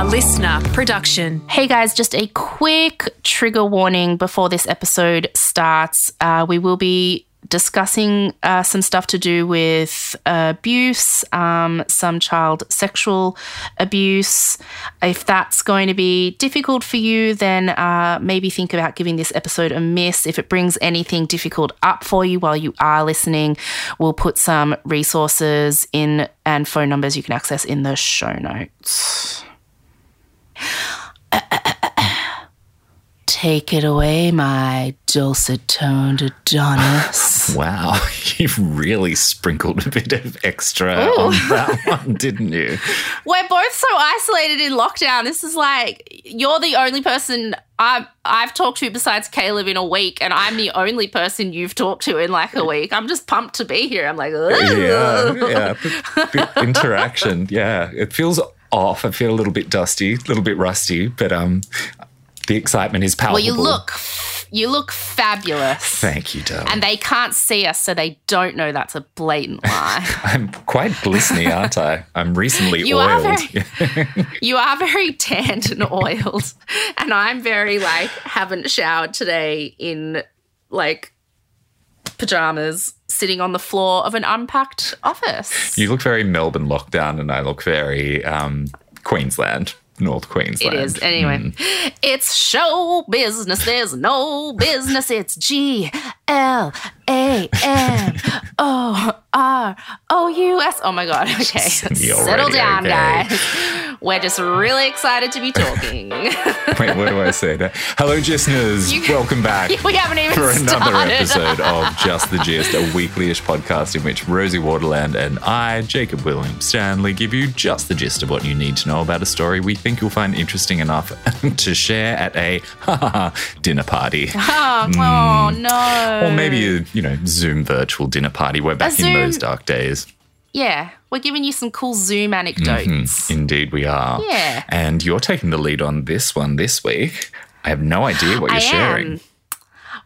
A listener production. Hey guys, just a quick trigger warning before this episode starts. Uh, we will be discussing uh, some stuff to do with abuse, um, some child sexual abuse. If that's going to be difficult for you, then uh, maybe think about giving this episode a miss. If it brings anything difficult up for you while you are listening, we'll put some resources in and phone numbers you can access in the show notes. Take it away, my dulcet toned Adonis. Wow, you've really sprinkled a bit of extra on that one, didn't you? We're both so isolated in lockdown. This is like you're the only person I've I've talked to besides Caleb in a week, and I'm the only person you've talked to in like a week. I'm just pumped to be here. I'm like, Yeah, yeah, bit interaction. Yeah, it feels off. I feel a little bit dusty, a little bit rusty, but um, the excitement is palpable. Well, you look, you look fabulous. Thank you, darling. And they can't see us, so they don't know that's a blatant lie. I'm quite glistening, aren't I? I'm recently You are oiled. very- you are very tanned and oiled, and I'm very like haven't showered today in like pajamas, sitting on the floor of an unpacked office. you look very Melbourne lockdown, and I look very um, Queensland, North Queensland. is. Anyway, Mm. it's show business. There's no business. It's G L A N O R O U S. Oh my God. Okay. Settle down, okay. guys. We're just really excited to be talking. Wait, what do I say? Hello, listeners. You- Welcome back. we haven't even for another started. episode of Just the Gist, a weekly-ish podcast in which Rosie Waterland and I, Jacob William Stanley, give you just the gist of what you need to know about a story we think you'll find interesting enough to share at a dinner party. Oh, oh, no. Or maybe a, you know, Zoom virtual dinner party. We're back in those dark days. Yeah, we're giving you some cool Zoom anecdotes. Indeed, we are. Yeah. And you're taking the lead on this one this week. I have no idea what you're I sharing. am.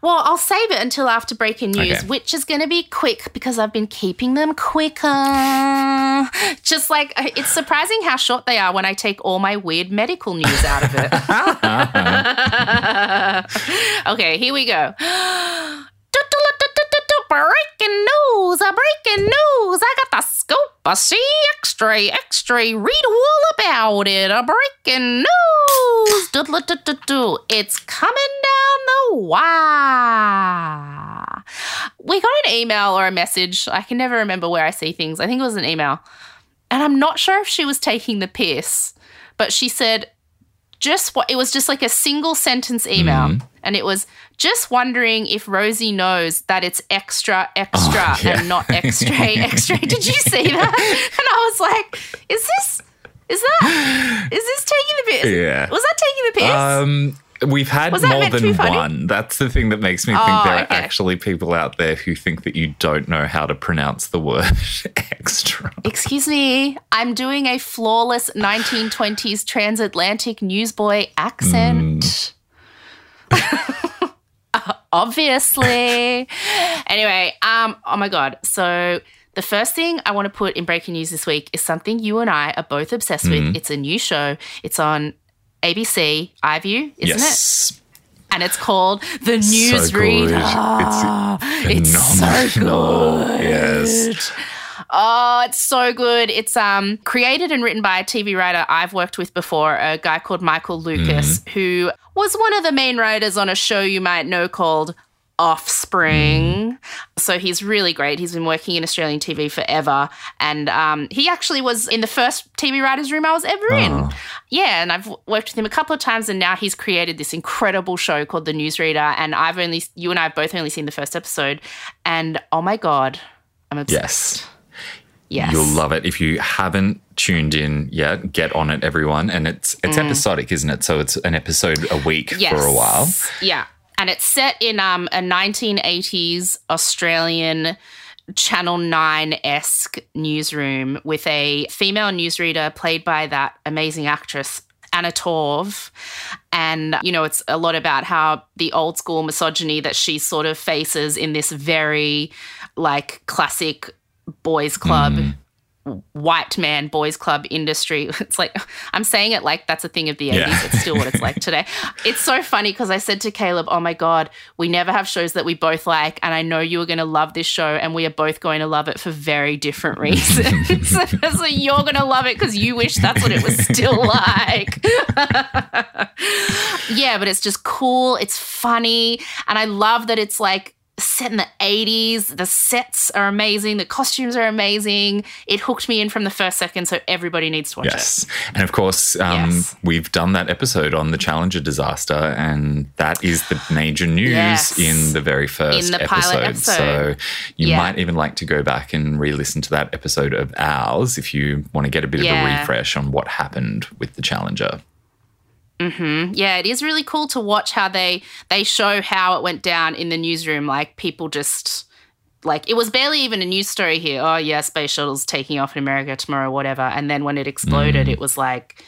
Well, I'll save it until after breaking news, Okay. which is going to be quick because I've been keeping them quicker. Just like uh, it's surprising how short they are when I take all my weird medical news out of it. okay, here we go. Breaking news, a breaking news. I got the scoop, a see extra, extra, read all about it. A breaking news. It's coming down the wire. We got an email or a message. I can never remember where I see things. I think it was an email. And I'm not sure if she was taking the piss, but she said, just what it was just like a single sentence email. And it was just wondering if rosie knows that it's extra extra Oh, yeah. and not extra. Extra did you see that? And i was like is this is that is this taking the piss? Yeah. was that taking the piss? Um, we've had more meant to be than one. That's the thing that makes me think Oh, there are okay. actually people out there who think that you don't know how to pronounce the word extra. excuse me i'm doing a flawless 1920s transatlantic newsboy accent obviously anyway um oh my god so the first thing I want to put in breaking news this week is something you and I are both obsessed with. It's a new show. It's on ABC iView, isn't it? yes. And it's called The So Newsreader. good. It's so good. Yes. Oh, it's so good. It's um created and written by a TV writer I've worked with before, a guy called Michael Lucas, who was one of the main writers on a show you might know called Offspring. Mm. So he's really great. He's been working in Australian TV forever. And um, he actually was in the first TV writer's room I was ever in. Ah. Yeah, and I've worked with him a couple of times, and now he's created this incredible show called The Newsreader. And I've only, you and I have both only seen the first episode. And oh my God, I'm obsessed. Yes. Yes. You'll love it. If you haven't tuned in yet, get on it, everyone. And it's it's mm. episodic, isn't it? So it's an episode a week for a while. Yeah. And it's set in um, a 1980s Australian Channel 9 esque newsroom with a female newsreader played by that amazing actress, Anna Torv. And, you know, it's a lot about how the old school misogyny that she sort of faces in this very like classic boys club white man boys club industry. It's like I'm saying it like that's a thing of the 80s. Yeah. It's still what it's like today. It's so funny because I said to Caleb, "Oh my god, we never have shows that we both like, and I know you are going to love this show, and we are both going to love it for very different reasons. so you're going to love it because you wish that's what it was still like." yeah, but it's just cool. It's funny, and I love that it's like set in the 80s. The sets are amazing. The costumes are amazing. It hooked me in from the first second, so everybody needs to watch it. Yes. And of course, um, Yes. we've done that episode on the Challenger disaster, and that is the major news Yes. in the very first the pilot episode. So you Yeah. might even like to go back and re listen to that episode of ours if you want to get a bit of a refresh on what happened with the Challenger. Mm-hmm. Yeah, it is really cool to watch how they they show how it went down in the newsroom. Like people just like it was barely even a news story here. Oh yeah, space shuttle's taking off in America tomorrow, whatever. And then when it exploded, it mm. was like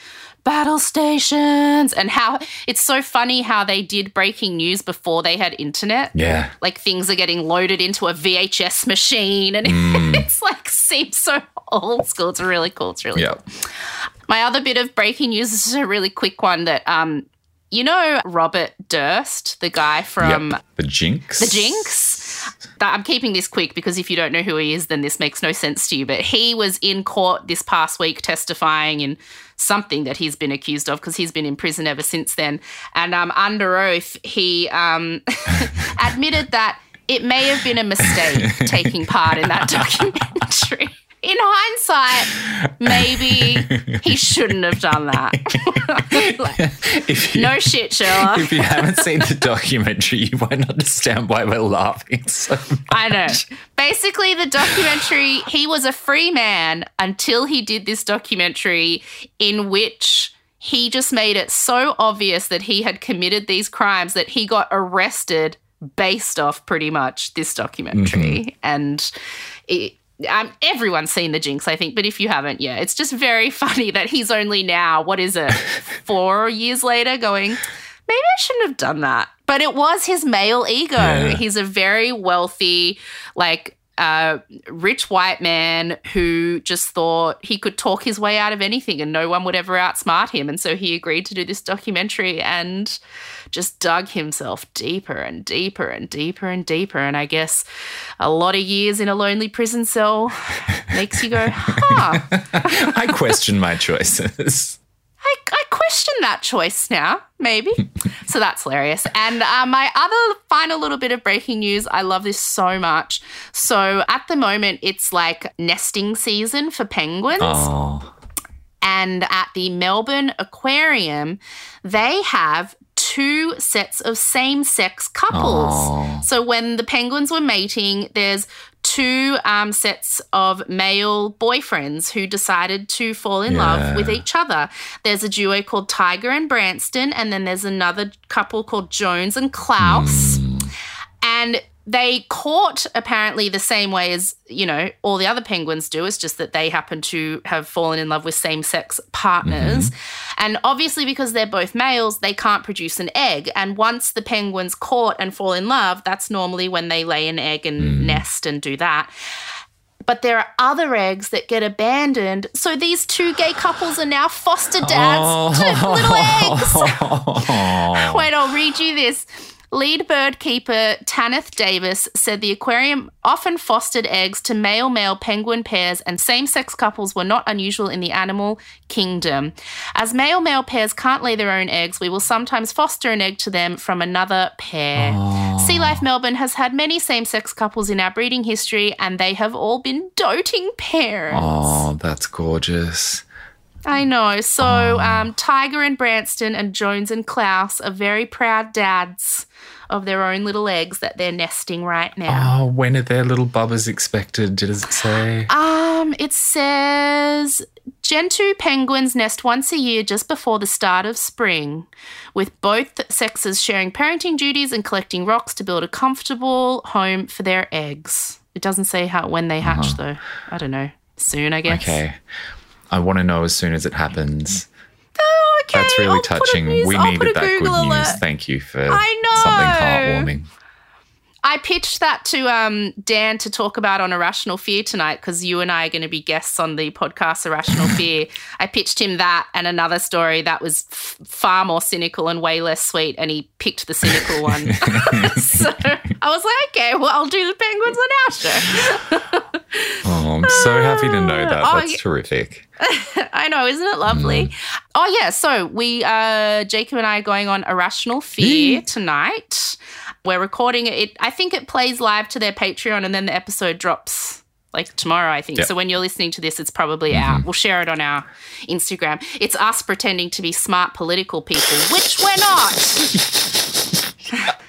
battle stations and how it's so funny how they did breaking news before they had internet. Yeah. Like things are getting loaded into a VHS machine and mm. it's like seems so old school. It's really cool. It's really Yeah. My other bit of breaking news is a really quick one that um you know Robert Durst, the guy from yep. The Jinx. The Jinx. I'm keeping this quick because if you don't know who he is, then this makes no sense to you. But he was in court this past week testifying in something that he's been accused of because he's been in prison ever since then. And um, under oath, he um, admitted that it may have been a mistake taking part in that documentary. In hindsight, maybe he shouldn't have done that. Like, you, no shit, Sherlock. if you haven't seen the documentary, you won't understand why we're laughing so much. I know. Basically, the documentary, he was a free man until he did this documentary in which he just made it so obvious that he had committed these crimes that he got arrested based off pretty much this documentary. Mm-hmm. And it, um, everyone's seen the jinx, I think, but if you haven't, yeah, it's just very funny that he's only now, what is it, four years later, going, maybe I shouldn't have done that. But it was his male ego. Yeah. He's a very wealthy, like, uh, rich white man who just thought he could talk his way out of anything and no one would ever outsmart him. And so he agreed to do this documentary and just dug himself deeper and deeper and deeper and deeper. And I guess a lot of years in a lonely prison cell makes you go, huh. I question my choices. I, I question that choice now, maybe. so that's hilarious. And uh, my other final little bit of breaking news, I love this so much. So at the moment, it's like nesting season for penguins. Oh, And at the Melbourne Aquarium, they have two sets of same sex couples. Oh. So when the penguins were mating, there's two um, sets of male boyfriends who decided to fall in Yeah. love with each other. There's a duo called Tiger and Branston, and then there's another couple called Jones and Klaus. And they caught apparently the same way as, you know, all the other penguins do. It's just that they happen to have fallen in love with same sex partners. Mm-hmm. And obviously, because they're both males, they can't produce an egg. And once the penguins caught and fall in love, that's normally when they lay an egg and mm. nest and do that. But there are other eggs that get abandoned. So these two gay couples are now foster dads to little eggs. Wait, I'll read you this. Lead bird keeper Tanith Davis said the aquarium often fostered eggs to male male penguin pairs, and same sex couples were not unusual in the animal kingdom. As male male pairs can't lay their own eggs, we will sometimes foster an egg to them from another pair. Sea Life Melbourne has had many same sex couples in our breeding history, and they have all been doting parents. oh, that's gorgeous. I know. So, um, Tiger and Branston and Jones and Klaus are very proud dads of their own little eggs that they're nesting right now. Oh, when are their little bubbas expected? Does it say? Um, it says Gentoo penguins nest once a year just before the start of spring, with both sexes sharing parenting duties and collecting rocks to build a comfortable home for their eggs. It doesn't say how when they hatch though. I don't know. Soon, I guess. Okay. I want to know as soon as it happens. Oh, okay. That's really I'll touching. news- we I'll needed that Google good news. Thank you for I know. something heartwarming. I pitched that to um, Dan to talk about on Irrational Fear tonight because you and I are going to be guests on the podcast Irrational Fear. I pitched him that and another story that was f- far more cynical and way less sweet, and he picked the cynical one. so I was like, okay, well, I'll do the penguins on our show. Oh, I'm so happy to know that. Oh, That's yeah. terrific. I know, isn't it lovely? Mm. Oh yeah, so we uh Jacob and I are going on Irrational Fear tonight. We're recording it. I think it plays live to their Patreon and then the episode drops like tomorrow, I think. Yep. So when you're listening to this, it's probably mm-hmm. out. We'll share it on our Instagram. It's us pretending to be smart political people, which we're not.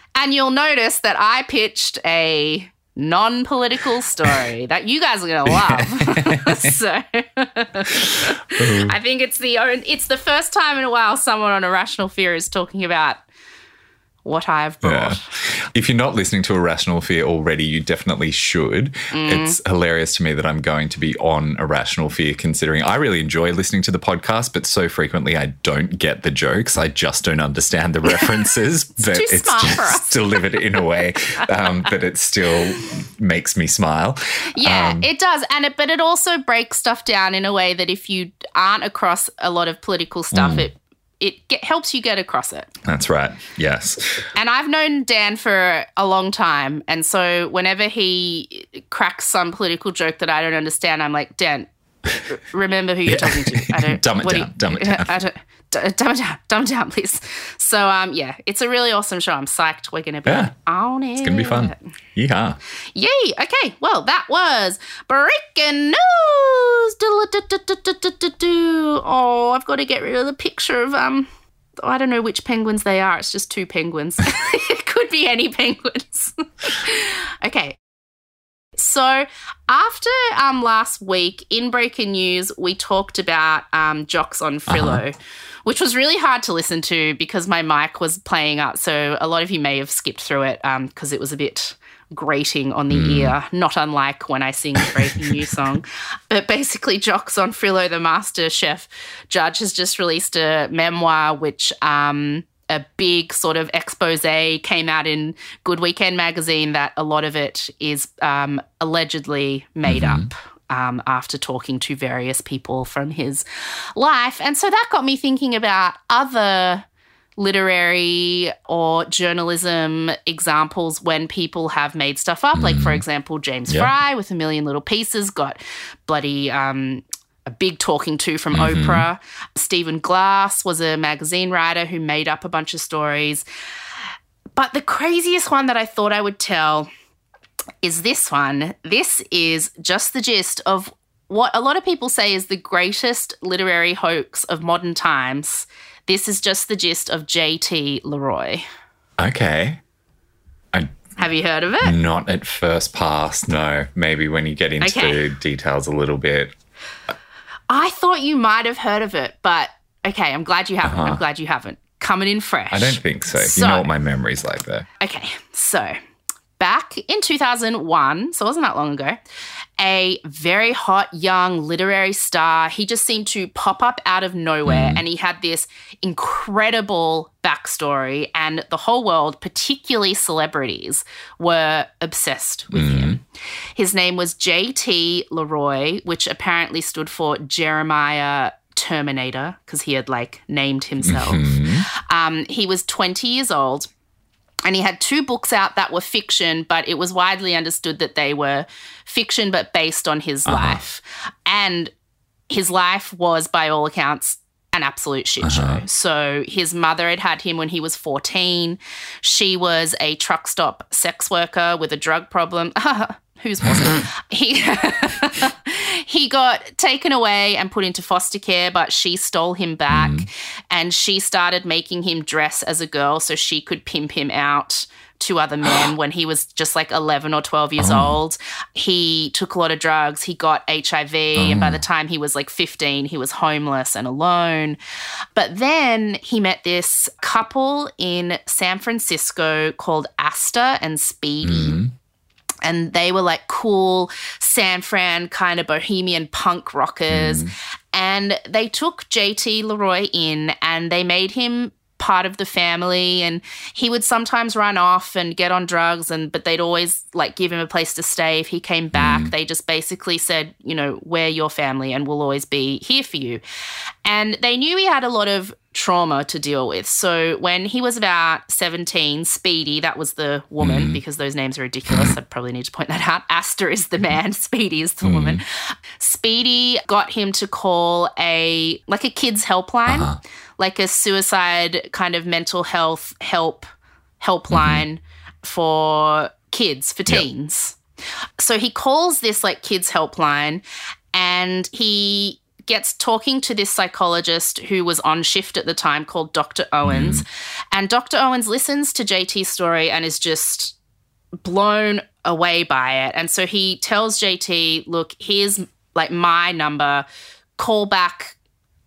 and you'll notice that I pitched a non-political story that you guys are gonna love. so I think it's the own, it's the first time in a while someone on Irrational Fear is talking about what I've brought. Yeah. If you're not listening to Irrational Fear already, you definitely should. Mm. It's hilarious to me that I'm going to be on Irrational Fear, considering I really enjoy listening to the podcast, but so frequently I don't get the jokes. I just don't understand the references. but too it's smart just for us. delivered in a way um, that it still makes me smile. Yeah, Um, it does, and it but it also breaks stuff down in a way that if you aren't across a lot of political stuff, Mm. it it get, helps you get across it. That's right. Yes. And I've known Dan for a long time, and so whenever he cracks some political joke that I don't understand, I'm like, Dan, r- remember who you're talking to. I don't Dumb it down, dumb it down. I don't, dumb it down, dumb it down, please. So um, yeah, it's a really awesome show. I'm psyched. We're gonna be Yeah. on it. It's going to be fun. Yeehaw. Yay! Okay, well, that was breaking news. Oh, I've got to get rid of the picture of um. I don't know which penguins they are. It's just two penguins. it could be any penguins. okay. So after um last week in breaking news, we talked about um Jock Zonfrillo, which was really hard to listen to because my mic was playing up. So a lot of you may have skipped through it um because it was a bit grating on the ear, not unlike when I sing a breaking news song. But basically, Jock Zonfrillo, the master chef judge, has just released a memoir which um, a big sort of expose came out in Good Weekend magazine that a lot of it is um, allegedly made up. Um, after talking to various people from his life. And so that got me thinking about other literary or journalism examples when people have made stuff up. Like, for example, James Yeah. Frey with A Million Little Pieces got bloody. Um, a big talking to from Oprah. Stephen Glass was a magazine writer who made up a bunch of stories. But the craziest one that I thought I would tell is this one. This is just the gist of what a lot of people say is the greatest literary hoax of modern times. This is just the gist of J.T. Leroy. Okay. I Have you heard of it? Not at first pass, no. Maybe when you get into Okay. details a little bit. I thought you might have heard of it, but okay, I'm glad you haven't. I'm glad you haven't. Coming in fresh. Uh-huh. I don't think so. So- you know what my memory's like there. Okay, so back in 2001, so it wasn't that long ago, a very hot young literary star, he just seemed to pop up out of nowhere mm. and he had this incredible backstory, and the whole world, particularly celebrities, were obsessed with mm. him. His name was J.T. Leroy, which apparently stood for Jeremiah Terminator because he had like named himself. Mm-hmm. Um, he was 20 years old and he had two books out that were fiction, but it was widely understood that they were fiction but based on his uh-huh. life. And his life was, by all accounts, an absolute shit uh-huh. show. So his mother had had him when he was 14. She was a truck stop sex worker with a drug problem. Whose wasn't? he he got taken away and put into foster care, but she stole him back mm. and she started making him dress as a girl so she could pimp him out to other men when he was just like 11 or 12 years oh. old. He took a lot of drugs. He got HIV. And by the oh. time he was like 15, he was homeless and alone. But then he met this couple in San Francisco called Asta and Speedy mm. And they were like cool San Fran kind of bohemian punk rockers. Mm. And they took JT Leroy in and they made him part of the family and he would sometimes run off and get on drugs and but they'd always like give him a place to stay. If he came back mm. they just basically said you know we're your family and we'll always be here for you. And they knew he had a lot of trauma to deal with. So when he was about 17 speedy that was the woman mm. because those names are ridiculous i probably need to point that out. Asta is the man speedy is the mm. woman. Speedy got him to call a like a kids helpline uh-huh. Like a suicide kind of mental health help helpline mm-hmm. for kids, for teens. So he calls this like kids helpline and he gets talking to this psychologist who was on shift at the time called Dr. Owens. Mm-hmm. And Dr. Owens listens to JT's story and is just blown away by it. And so he tells JT, look, here's like my number, call back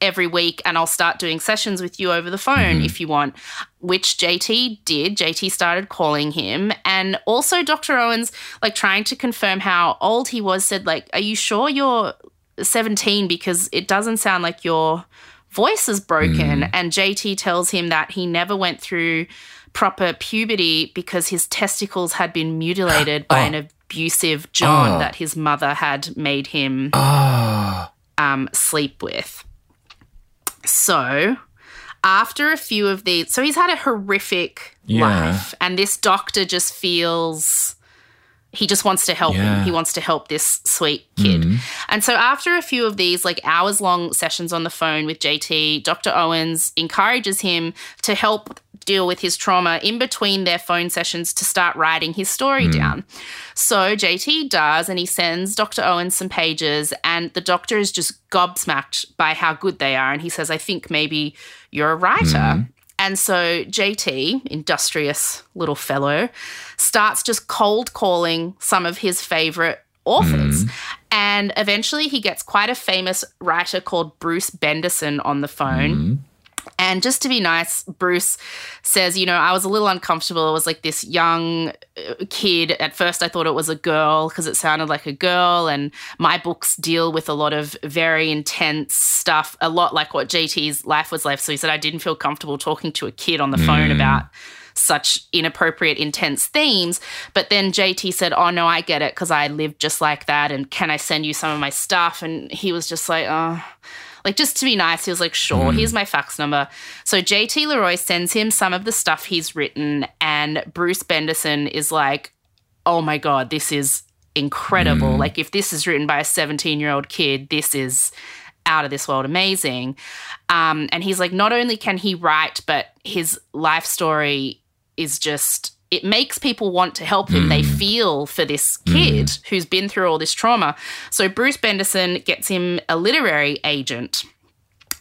every week and I'll start doing sessions with you over the phone if you want, which JT did. JT started calling him. And also Dr. Owens, like trying to confirm how old he was, said, like, are you sure you're 17? Because it doesn't sound like your voice is broken. And JT tells him that he never went through proper puberty because his testicles had been mutilated by an abusive John Oh. that his mother had made him Ah. um, sleep with. So, after a few of these, so he's had a horrific Yeah. life, and this doctor just feels he just wants to help Yeah. him. He wants to help this sweet kid. Mm. And so, after a few of these, like hours long sessions on the phone with JT, Dr. Owens encourages him to help deal with his trauma in between their phone sessions to start writing his story hmm. down. So JT does, and he sends Dr. Owen some pages, and the doctor is just gobsmacked by how good they are. And he says, I think maybe you're a writer. Hmm. And so JT, industrious little fellow, starts just cold calling some of his favorite authors. Hmm. And eventually he gets quite a famous writer called Bruce Benderson on the phone. And just to be nice, Bruce says, you know, I was a little uncomfortable. It was like this young uh, kid. At first, I thought it was a girl because it sounded like a girl. And my books deal with a lot of very intense stuff, a lot like what JT's life was like. So he said, I didn't feel comfortable talking to a kid on the phone about such inappropriate, intense themes. But then JT said, Oh, no, I get it because I lived just like that. And can I send you some of my stuff? And he was just like, Oh, like just to be nice, he was like, sure, here's my fax number. So JT Leroy sends him some of the stuff he's written, and Bruce Benderson is like, oh my God, this is incredible. Like, if this is written by a 17 year old kid, this is out of this world amazing. Um, and he's like, not only can he write, but his life story is just. It makes people want to help him. They hmm. feel for this kid hmm. who's been through all this trauma. So Bruce Benderson gets him a literary agent.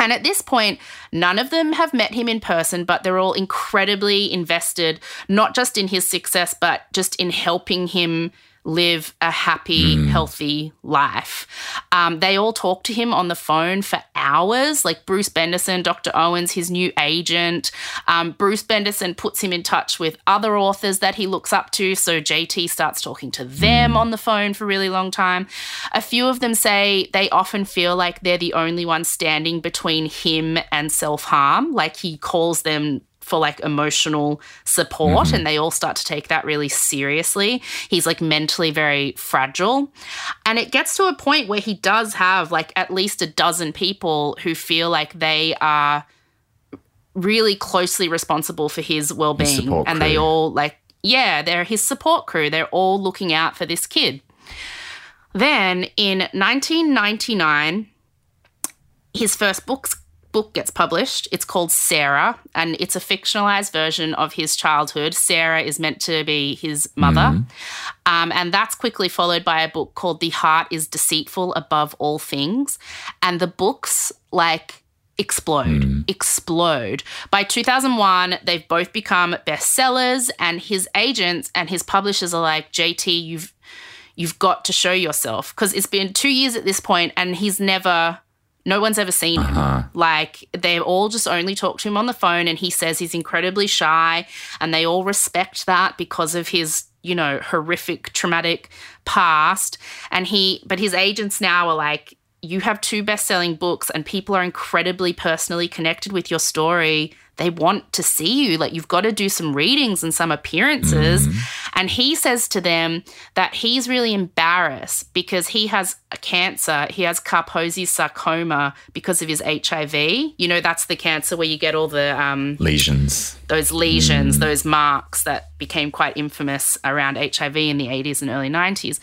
And at this point, none of them have met him in person, but they're all incredibly invested, not just in his success, but just in helping him live a happy, healthy life. Um, they all talk to him on the phone for hours, like Bruce Benderson, Dr. Owens, his new agent. Um, Bruce Benderson puts him in touch with other authors that he looks up to. So JT starts talking to them on the phone for a really long time. A few of them say they often feel like they're the only one standing between him and self harm. Like he calls them for like emotional support mm-hmm. and they all start to take that really seriously. He's like mentally very fragile. And it gets to a point where he does have like at least a dozen people who feel like they are really closely responsible for his well-being support and they all like yeah, they're his support crew. They're all looking out for this kid. Then in 1999 his first book's book gets published. It's called Sarah, and it's a fictionalized version of his childhood. Sarah is meant to be his mother. Um, and that's quickly followed by a book called The Heart is Deceitful Above All Things. And the books, like, explode, explode. By 2001, they've both become bestsellers, and his agents and his publishers are like, JT, you've you've got to show yourself because it's been two years at this point and he's never no one's ever seen him. Uh-huh. Like they all just only talk to him on the phone and he says he's incredibly shy and they all respect that because of his you know horrific traumatic past. And he but his agents now are like you have two best selling books and people are incredibly personally connected with your story. They want to see you. Like, you've got to do some readings and some appearances. And he says to them that he's really embarrassed because he has a cancer. He has Kaposi's sarcoma because of his HIV. You know, that's the cancer where you get all the um, Lesions. those lesions, those marks that became quite infamous around HIV in the 80s and early 90s.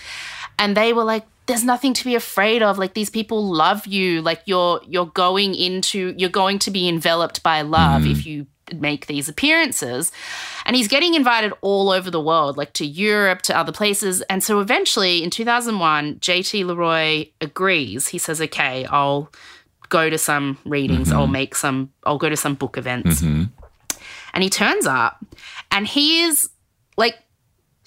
And they were like, there's nothing to be afraid of. Like these people love you. Like you're you're going into you're going to be enveloped by love if mm. you make these appearances. And he's getting invited all over the world, like to Europe, to other places. And so eventually in 2001, JT Leroy agrees. He says, okay, I'll go to some readings, I'll mm-hmm. make some, I'll go to some book events. Mm-hmm. And he turns up and he is like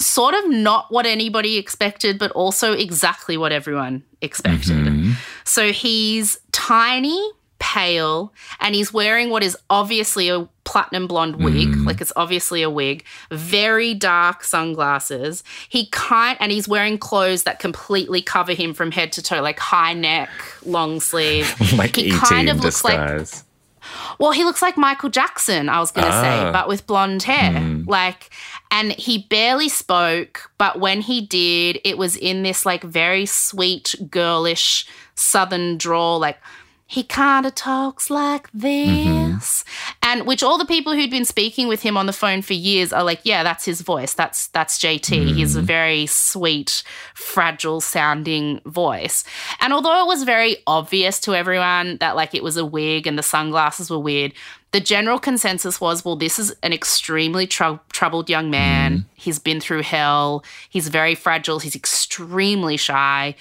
sort of not what anybody expected, but also exactly what everyone expected. Mm-hmm. So he's tiny, pale, and he's wearing what is obviously a platinum blonde wig, mm. like it's obviously a wig, very dark sunglasses. He kind and he's wearing clothes that completely cover him from head to toe, like high neck, long sleeve. like he kind in of looks like disguise. Well, he looks like Michael Jackson, I was going to Ah. say, but with blonde hair. Like, and he barely spoke, but when he did, it was in this like very sweet, girlish southern drawl, like, he kind of talks like mm-hmm. this. And which all the people who'd been speaking with him on the phone for years are like, yeah, that's his voice. That's that's JT. He's a mm. very sweet, fragile sounding voice. And although it was very obvious to everyone that like it was a wig and the sunglasses were weird, the general consensus was, well, this is an extremely trou- troubled young man. Mm-hmm. He's been through hell. He's very fragile. He's extremely shy.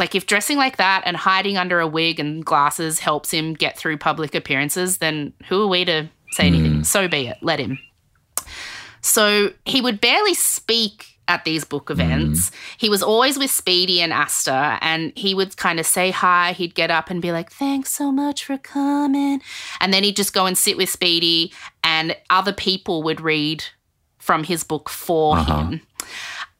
Like, if dressing like that and hiding under a wig and glasses helps him get through public appearances, then who are we to say anything? Hmm. So be it. Let him. So he would barely speak at these book hmm. events. He was always with Speedy and Asta, and he would kind of say hi. He'd get up and be like, Thanks so much for coming. And then he'd just go and sit with Speedy, and other people would read from his book for uh-huh. him.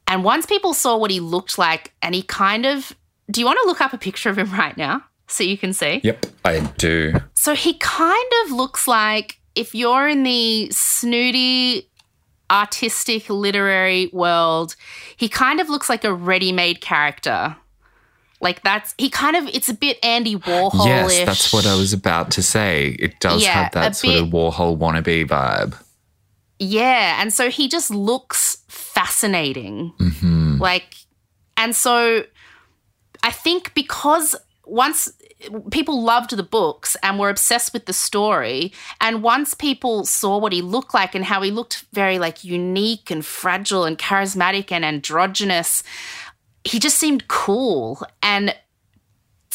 And once people saw what he looked like, and he kind of do you want to look up a picture of him right now so you can see? Yep, I do. So he kind of looks like if you're in the snooty, artistic, literary world, he kind of looks like a ready made character. Like that's, he kind of, it's a bit Andy Warhol Yes, that's what I was about to say. It does Yeah, have that sort of Warhol wannabe vibe. Yeah. And so he just looks fascinating. Mm-hmm. Like, and so I think because once people loved the books and were obsessed with the story, and once people saw what he looked like and how he looked very like unique and fragile and charismatic and androgynous, he just seemed cool. And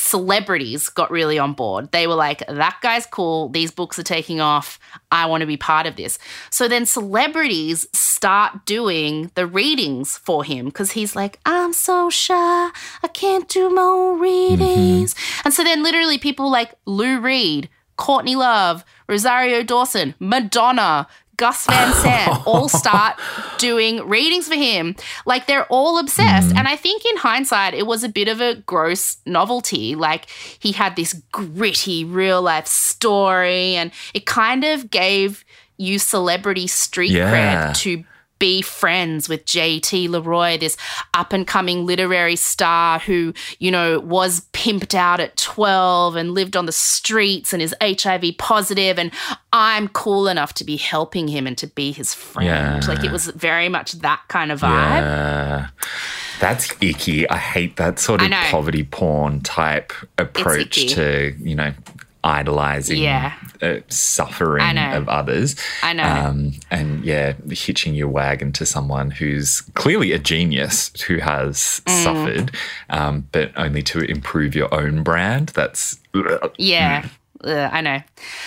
celebrities got really on board. They were like, that guy's cool. These books are taking off. I want to be part of this. So then celebrities start doing the readings for him because he's like, I'm so shy. I can't do my own readings. Mm-hmm. And so then literally people like Lou Reed, Courtney Love, Rosario Dawson, Madonna, Gus Van Sant all start doing readings for him. Like they're all obsessed. Mm. And I think in hindsight, it was a bit of a gross novelty. Like he had this gritty real life story, and it kind of gave you celebrity street Yeah. cred to be friends with JT Leroy, this up and coming literary star who, you know, was pimped out at 12 and lived on the streets and is HIV positive, And I'm cool enough to be helping him and to be his friend. Yeah. Like it was very much that kind of vibe. Yeah. That's icky. I hate that sort of poverty porn type approach to, you know, idolizing Yeah. uh, suffering of others. I know. Um, and yeah, hitching your wagon to someone who's clearly a genius who has Mm. suffered, um, but only to improve your own brand. That's Yeah. Ugh, I know.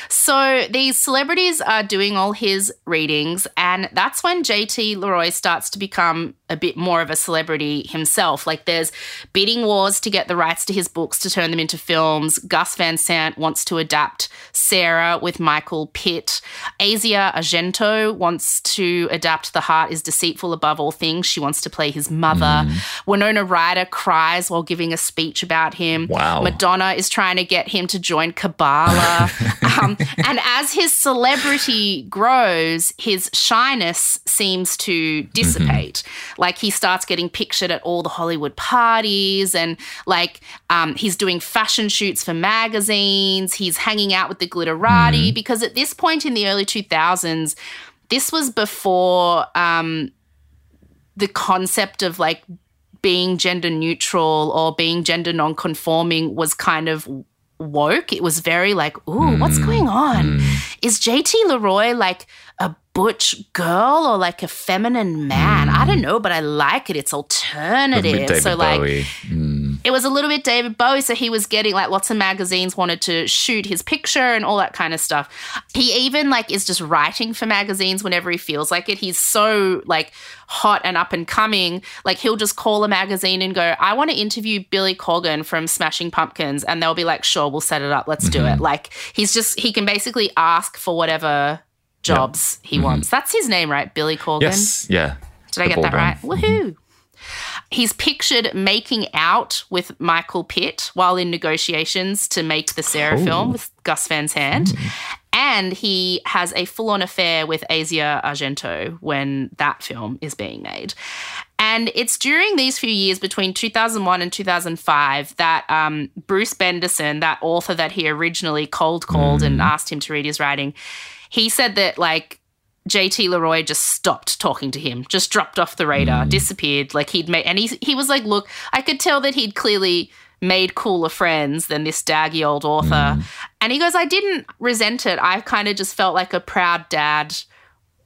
So these celebrities are doing all his readings, and that's when JT Leroy starts to become a bit more of a celebrity himself. Like there's bidding wars to get the rights to his books to turn them into films. Gus Van Sant wants to adapt Sarah with Michael Pitt. Asia Argento wants to adapt The Heart is Deceitful Above All Things. She wants to play his mother. Mm. Winona Ryder cries while giving a speech about him. Wow. Madonna is trying to get him to join Kabbalah. um, and as his celebrity grows, his shyness seems to dissipate. Mm-hmm. Like he starts getting pictured at all the Hollywood parties and like um, he's doing fashion shoots for magazines. He's hanging out with the glitterati mm. because at this point in the early 2000s, this was before um, the concept of like being gender neutral or being gender non-conforming was kind of woke. It was very like, ooh, mm. what's going on? Mm. Is JT Leroy like a butch girl or like a feminine man. Mm. I don't know, but I like it. It's alternative. So like mm. it was a little bit David Bowie. So he was getting like lots of magazines wanted to shoot his picture and all that kind of stuff. He even like is just writing for magazines whenever he feels like it. He's so like hot and up and coming. Like he'll just call a magazine and go, I want to interview Billy Corgan from Smashing Pumpkins. And they'll be like, sure, we'll set it up. Let's mm-hmm. do it. Like he's just, he can basically ask for whatever jobs yep. he mm-hmm. wants. That's his name, right? Billy Corgan. Yes. Yeah. Did I get that right? Woohoo. Mm-hmm. He's pictured making out with Michael Pitt while in negotiations to make the Sarah oh. film with Gus Van Sant. Mm. And he has a full on affair with Asia Argento when that film is being made. And it's during these few years between 2001 and 2005 that um, Bruce Benderson, that author that he originally cold called mm. and asked him to read his writing, he said that like JT Leroy just stopped talking to him, just dropped off the radar, mm. disappeared. Like he'd made, and he he was like, look, I could tell that he'd clearly made cooler friends than this daggy old author. Mm. And he goes, I didn't resent it. I kind of just felt like a proud dad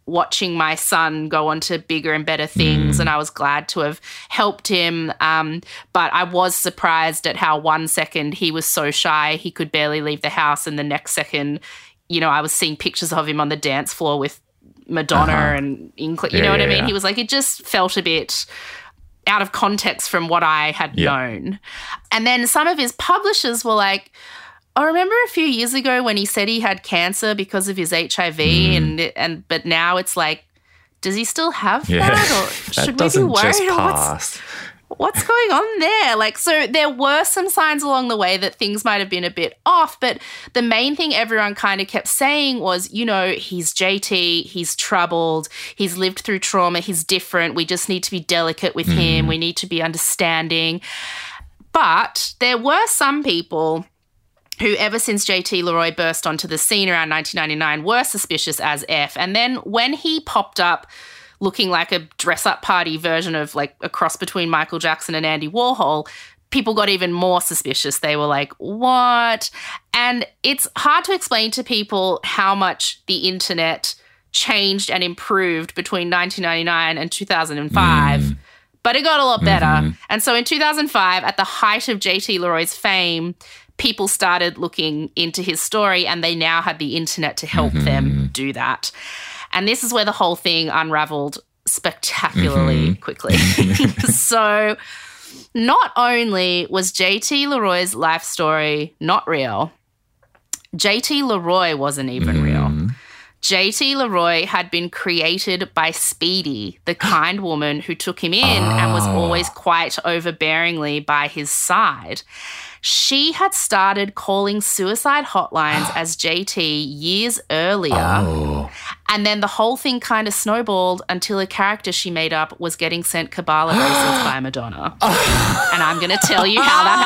watching my son go on to bigger and better things. Mm. And I was glad to have helped him. Um, but I was surprised at how one second he was so shy, he could barely leave the house. And the next second, you know, I was seeing pictures of him on the dance floor with Madonna uh-huh. and you yeah, know what yeah, I mean? Yeah. He was like, it just felt a bit out of context from what I had known. And then some of his publishers were like, I remember a few years ago when he said he had cancer because of his HIV, mm. and and but now it's like, does he still have that, or should that we be worried? What's going on there? Like, so there were some signs along the way that things might have been a bit off, but the main thing everyone kind of kept saying was, you know, he's JT, he's troubled, he's lived through trauma, he's different. We just need to be delicate with mm. him, we need to be understanding. But there were some people who, ever since JT Leroy burst onto the scene around 1999, were suspicious as F. And then when he popped up, looking like a dress up party version of like a cross between Michael Jackson and Andy Warhol, people got even more suspicious. They were like, what? And it's hard to explain to people how much the internet changed and improved between 1999 and 2005. Mm. But it got a lot better. Mm-hmm. And so in 2005, at the height of JT Leroy's fame, people started looking into his story and they now had the internet to help mm-hmm. them do that. And this is where the whole thing unraveled spectacularly mm-hmm. quickly. so, not only was JT Leroy's life story not real, JT Leroy wasn't even mm. real. JT Leroy had been created by Speedy, the kind woman who took him in oh. and was always ah. quite overbearingly by his side. She had started calling suicide hotlines as JT years earlier. Oh. And then the whole thing kind of snowballed until a character she made up was getting sent Kabbalah bracelets by Madonna. and I'm going to tell you how that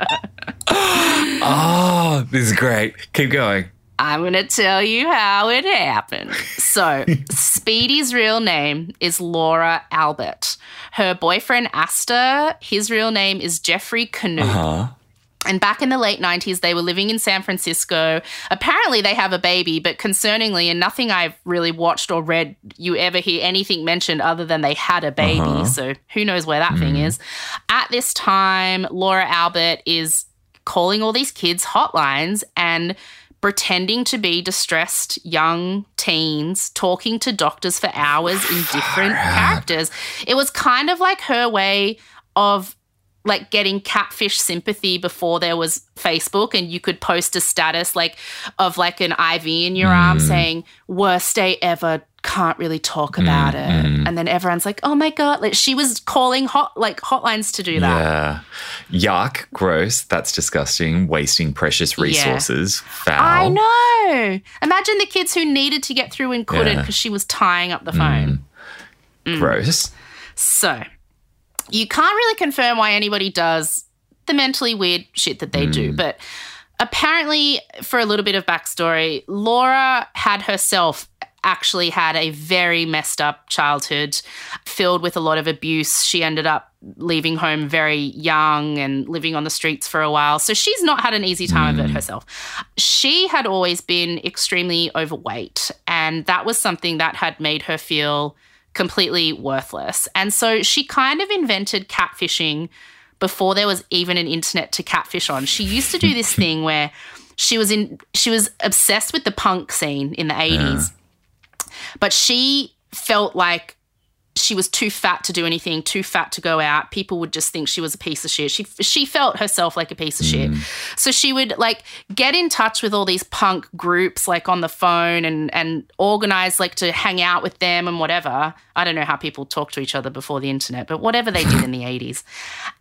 happened. oh, this is great. Keep going. I'm going to tell you how it happened. So, Speedy's real name is Laura Albert. Her boyfriend, Astor, his real name is Geoffrey Knoop. Uh-huh. And back in the late 90s, they were living in San Francisco. Apparently, they have a baby, but concerningly, and nothing I've really watched or read, you ever hear anything mentioned other than they had a baby. Uh-huh. So who knows where that mm. thing is. At this time, Laura Albert is calling all these kids hotlines and pretending to be distressed young teens, talking to doctors for hours in different characters. It was kind of like her way of like getting catfish sympathy before there was Facebook and you could post a status like of like an IV in your arm hmm. saying worst day ever can't really talk about mm, it mm. and then everyone's like oh my god like she was calling hot like hotlines to do that Yeah. Yuck. Gross. That's disgusting. Wasting precious resources. Foul. I know imagine the kids who needed to get through and couldn't Yeah. because she was tying up the phone mm. Gross. So, you can't really confirm why anybody does the mentally weird shit that they do, but apparently, for a little bit of backstory, Laura had herself actually had a very messed up childhood filled with a lot of abuse. She ended up leaving home very young and living on the streets for a while. So she's not had an easy time of it hmm. herself. She had always been extremely overweight, and that was something that had made her feel completely worthless. And so she kind of invented catfishing before there was even an internet to catfish on. She used to do this thing where she was in she was obsessed with the punk scene in the 80s. But she felt like she was too fat to do anything, too fat to go out. People would just think she was a piece of shit. She she felt herself like a piece of shit. Mm. So she would like get in touch with all these punk groups like on the phone and and organize like to hang out with them and whatever. I don't know how people talk to each other before the internet, but whatever they did in the 80s.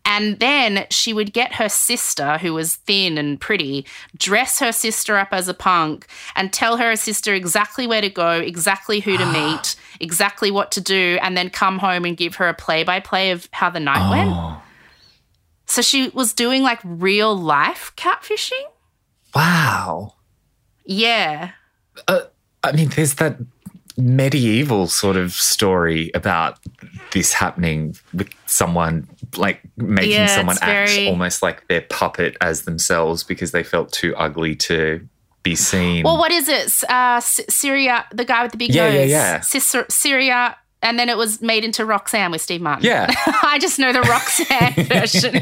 And then she would get her sister, who was thin and pretty, dress her sister up as a punk and tell her sister exactly where to go, exactly who to meet, exactly what to do, and then come home and give her a play by play of how the night went. Oh, So she was doing like real life catfishing. wow. Yeah. Uh, I mean, there's that medieval sort of story about this happening with someone like making Yeah, someone act very- almost like their puppet as themselves because they felt too ugly to be seen. Well, what is it? Uh, Syria, the guy with the big Yeah, yeah, nose. yeah. Cicer- Syria. And then it was made into Roxanne with Steve Martin. yeah, I just know the Roxanne version.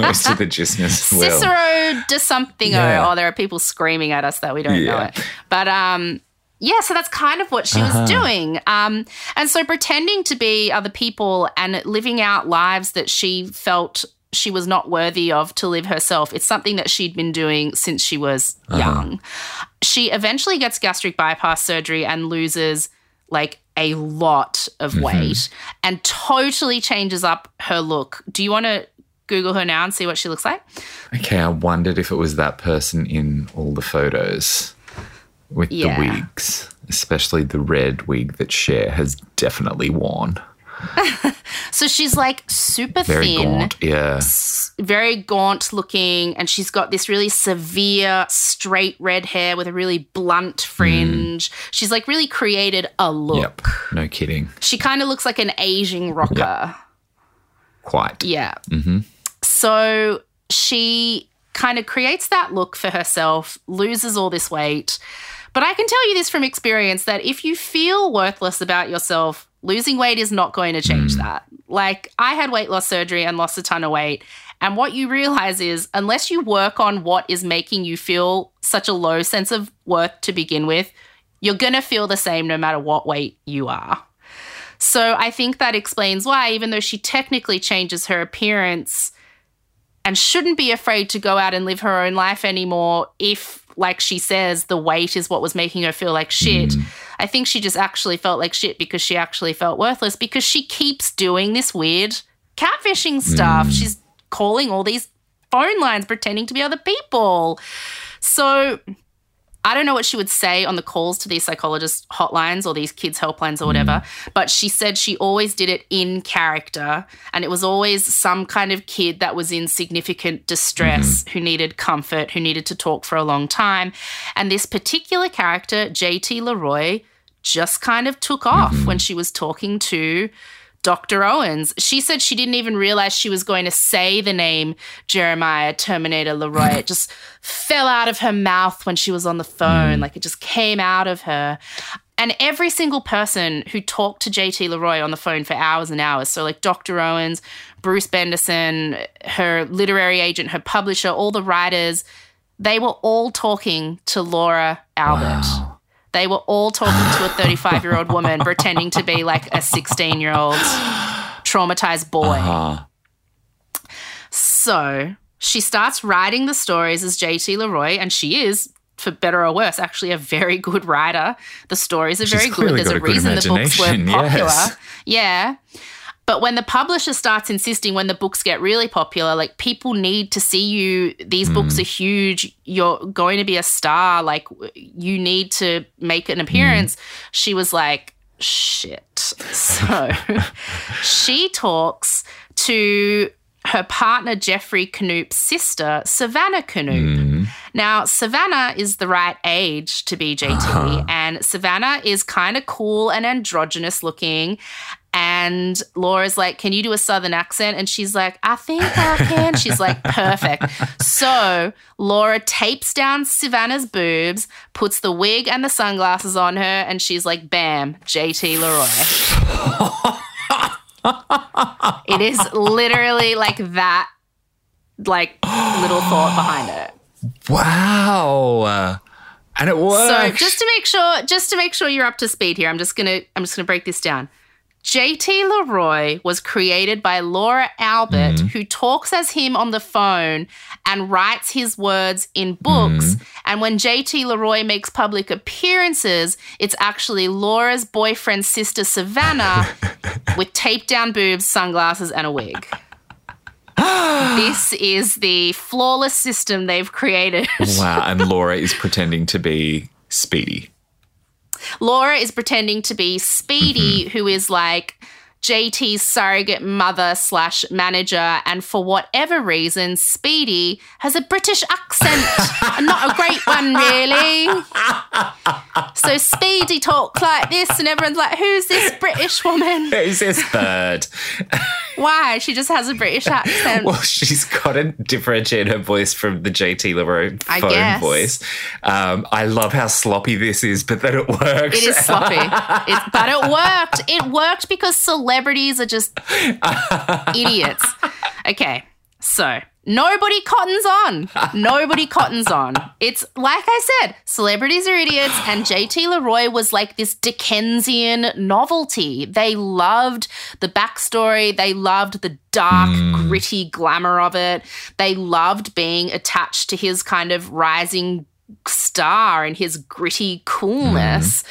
most of the gistness will. Cicero de something. Yeah. Oh, there are people screaming at us that we don't know it. But um, yeah, so that's kind of what she Uh-huh. was doing. Um, and so pretending to be other people and living out lives that she felt she was not worthy of to live herself. It's something that she'd been doing since she was Uh-huh. young. She eventually gets gastric bypass surgery and loses like a lot of Mm-hmm. weight and totally changes up her look. Do you want to Google her now and see what she looks like? Okay, I wondered if it was that person in all the photos with Yeah. the wigs, especially the red wig that Cher has definitely worn. So she's like super Very thin, gaunt. Yeah. very gaunt looking, and she's got this really severe straight red hair with a really blunt mm. fringe. She's like really created a look. Yep. No kidding. She kind of looks like an Asian rocker. Quite. Yeah. Mm-hmm. So she kind of creates that look for herself, loses all this weight. But I can tell you this from experience that if you feel worthless about yourself, losing weight is not going to change mm. that. Like, I had weight loss surgery and lost a ton of weight. And what you realize is, unless you work on what is making you feel such a low sense of worth to begin with, you're going to feel the same no matter what weight you are. So I think that explains why, even though she technically changes her appearance and shouldn't be afraid to go out and live her own life anymore, if, like she says, the weight is what was making her feel like shit, mm. I think she just actually felt like shit because she actually felt worthless because she keeps doing this weird catfishing stuff. Mm. She's calling all these phone lines pretending to be other people. So I don't know what she would say on the calls to these psychologist hotlines or these kids' helplines or whatever, mm. but she said she always did it in character. And it was always some kind of kid that was in significant distress mm-hmm. who needed comfort, who needed to talk for a long time. And this particular character, JT Leroy, just kind of took off mm-hmm. when she was talking to Dr. Owens. She said she didn't even realize she was going to say the name Jeremiah Terminator Leroy. it just fell out of her mouth when she was on the phone. Mm. Like it just came out of her. And every single person who talked to JT Leroy on the phone for hours and hours, so like Dr. Owens, Bruce Benderson, her literary agent, her publisher, all the writers, they were all talking to Laura Albert. They were all talking to a 35 year old woman pretending to be like a 16 year old traumatized boy. Uh-huh. So she starts writing the stories as JT Leroy, and she is, for better or worse, actually a very good writer. The stories are very good. There's a a good reason the books were popular. yes. Yeah. But when the publisher starts insisting, when the books get really popular, like people need to see you, these hmm. books are huge, you're going to be a star, like you need to make an appearance, hmm. she was like, shit. So she talks to her partner Geoffrey Knoop's sister, Savannah Knoop. Hmm. Now, Savannah is the right age to be JT, uh-huh. and Savannah is kind of cool and androgynous looking. And Laura's like, Can you do a southern accent? And she's like, I think I can. She's like, Perfect. So Laura tapes down Savannah's boobs, puts the wig and the sunglasses on her, and she's like, Bam, JT Leroy. it is literally like that, like little thought behind it. Wow. And it works. So just to make sure, just to make sure you're up to speed here, I'm just gonna I'm just gonna break this down. JT Leroy was created by Laura Albert, mm-hmm. who talks as him on the phone and writes his words in books. Mm-hmm. And when JT Leroy makes public appearances, it's actually Laura's boyfriend's sister Savannah with taped down boobs, sunglasses, and a wig. this is the flawless system they've created. wow. And Laura is pretending to be Speedy. Laura is pretending to be Speedy, mm-hmm. who is like JT's surrogate mother slash manager, and for whatever reason, Speedy has a British accent. Not a great one, really. So Speedy talks like this, and everyone's like, "Who's this British woman? Who's this bird? Why? She just has a British accent." Well, she's got to differentiate her voice from the JT I phone voice. Um, I love how sloppy this is, but then it works. It is sloppy, it, but it worked. It worked because celebrities are just idiots. Okay, so nobody cottons on. Nobody cottons on. It's like I said, celebrities are idiots, and JT Leroy was like this Dickensian novelty. They loved the backstory, they loved the dark, hmm. gritty glamour of it, they loved being attached to his kind of rising star and his gritty hmm. coolness.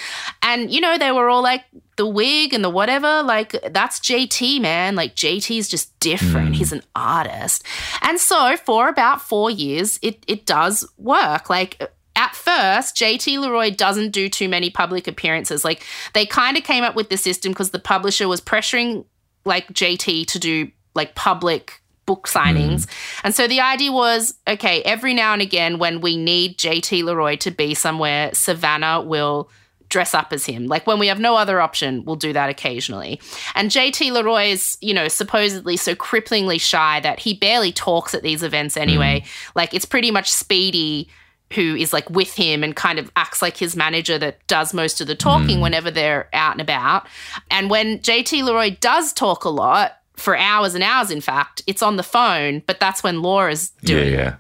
And, you know, they were all like, the wig and the whatever, like, that's JT, man. Like, JT's just different. Mm. He's an artist. And so, for about four years, it, it does work. Like, at first, JT Leroy doesn't do too many public appearances. Like, they kind of came up with the system because the publisher was pressuring, like, JT to do, like, public book signings. Mm. And so the idea was okay, every now and again, when we need JT Leroy to be somewhere, Savannah will dress up as him. Like when we have no other option, we'll do that occasionally. And JT Leroy is, you know, supposedly so cripplingly shy that he barely talks at these events anyway. Mm. Like it's pretty much Speedy who is like with him and kind of acts like his manager that does most of the talking mm. whenever they're out and about. And when JT Leroy does talk a lot, for hours and hours, in fact, it's on the phone, but that's when Laura's yeah, doing yeah.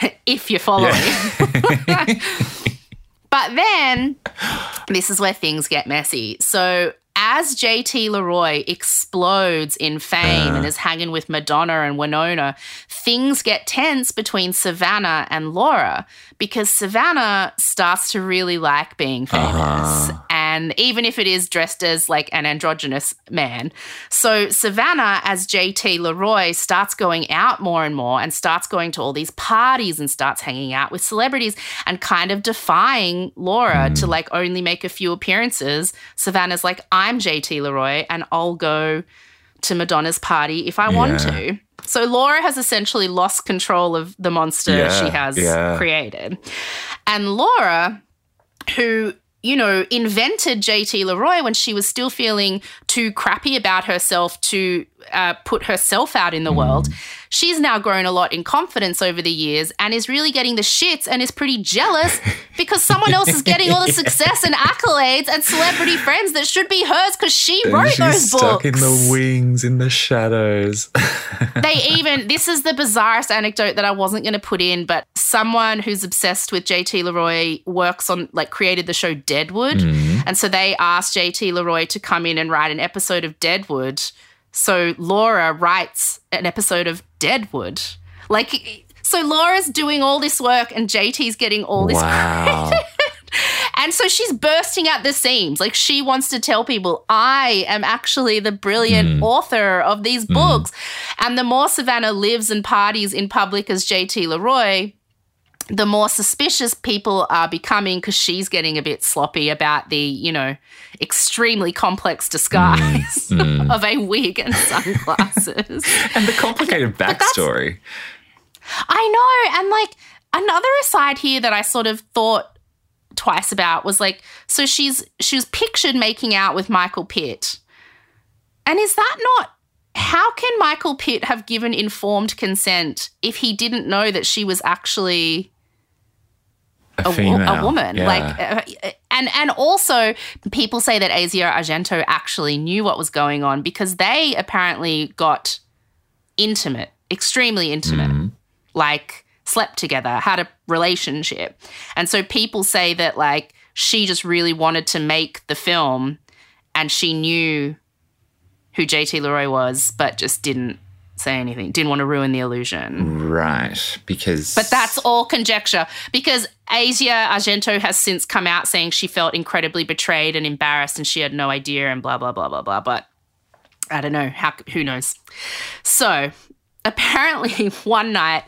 it, if you're following. but then this is where things get messy. So as JT Leroy explodes in fame and uh. is hanging with Madonna and Winona, things get tense between Savannah and Laura because Savannah starts to really like being famous. Uh-huh. And even if it is dressed as like an androgynous man. So Savannah, as JT Leroy, starts going out more and more and starts going to all these parties and starts hanging out with celebrities and kind of defying Laura to mm. like only make a few appearances. Savannah's like, I'm JT Leroy and I'll go to Madonna's party if I want Yeah. to. So Laura has essentially lost control of the monster Yeah, she has yeah. created. And Laura, who you know, invented JT Leroy when she was still feeling too crappy about herself to uh, put herself out in the world. She's now grown a lot in confidence over the years and is really getting the shits and is pretty jealous because someone else is getting all the success and accolades and celebrity friends that should be hers because she wrote She's those stuck books. in the wings, in the shadows. they even this is the bizarrest anecdote that I wasn't going to put in, but someone who's obsessed with JT Leroy works on like created the show Deadwood, and so they asked JT Leroy to come in and write an episode of Deadwood. So Laura writes an episode of Deadwood, like. So Laura's doing all this work and JT's getting all this wow. and so she's bursting at the seams. Like she wants to tell people, I am actually the brilliant hmm. author of these hmm. books. And the more Savannah lives and parties in public as JT Leroy, the more suspicious people are becoming because she's getting a bit sloppy about the, you know, extremely complex disguise mm, mm. of a wig and sunglasses. and the complicated backstory. I know. And like another aside here that I sort of thought twice about was like, so she's she was pictured making out with Michael Pitt. And is that not how can Michael Pitt have given informed consent if he didn't know that she was actually A, a, female. a woman. Yeah. Like, uh, and and also people say that Asia Argento actually knew what was going on because they apparently got intimate, extremely intimate, Mm-hmm. like slept together, had a relationship, and so people say that like she just really wanted to make the film, and she knew who JT Leroy was, but just didn't say anything, didn't want to ruin the illusion. right. Because. But that's all conjecture because Asia Argento has since come out saying she felt incredibly betrayed and embarrassed and she had no idea and blah, blah, blah, blah, blah. But I don't know. How, who knows? So apparently, one night,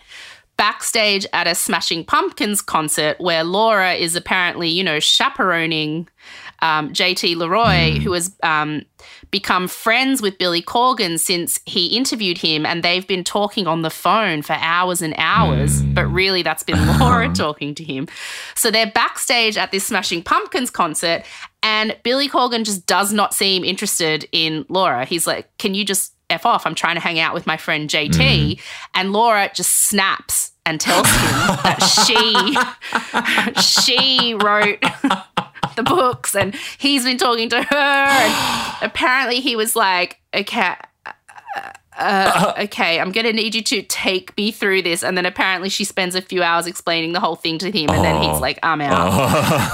backstage at a Smashing Pumpkins concert where Laura is apparently, you know, chaperoning um, JT Leroy, who has um, become friends with Billy Corgan since he interviewed him, and they've been talking on the phone for hours and hours. Hmm. But really, that's been Laura talking to him. So they're backstage at this Smashing Pumpkins concert, and Billy Corgan just does not seem interested in Laura. He's like, Can you just F off? I'm trying to hang out with my friend JT. Hmm. And Laura just snaps and tells him that she she wrote the books and he's been talking to her. And apparently he was like okay uh, okay i'm gonna need you to take me through this and then apparently she spends a few hours explaining the whole thing to him and then he's like i'm out.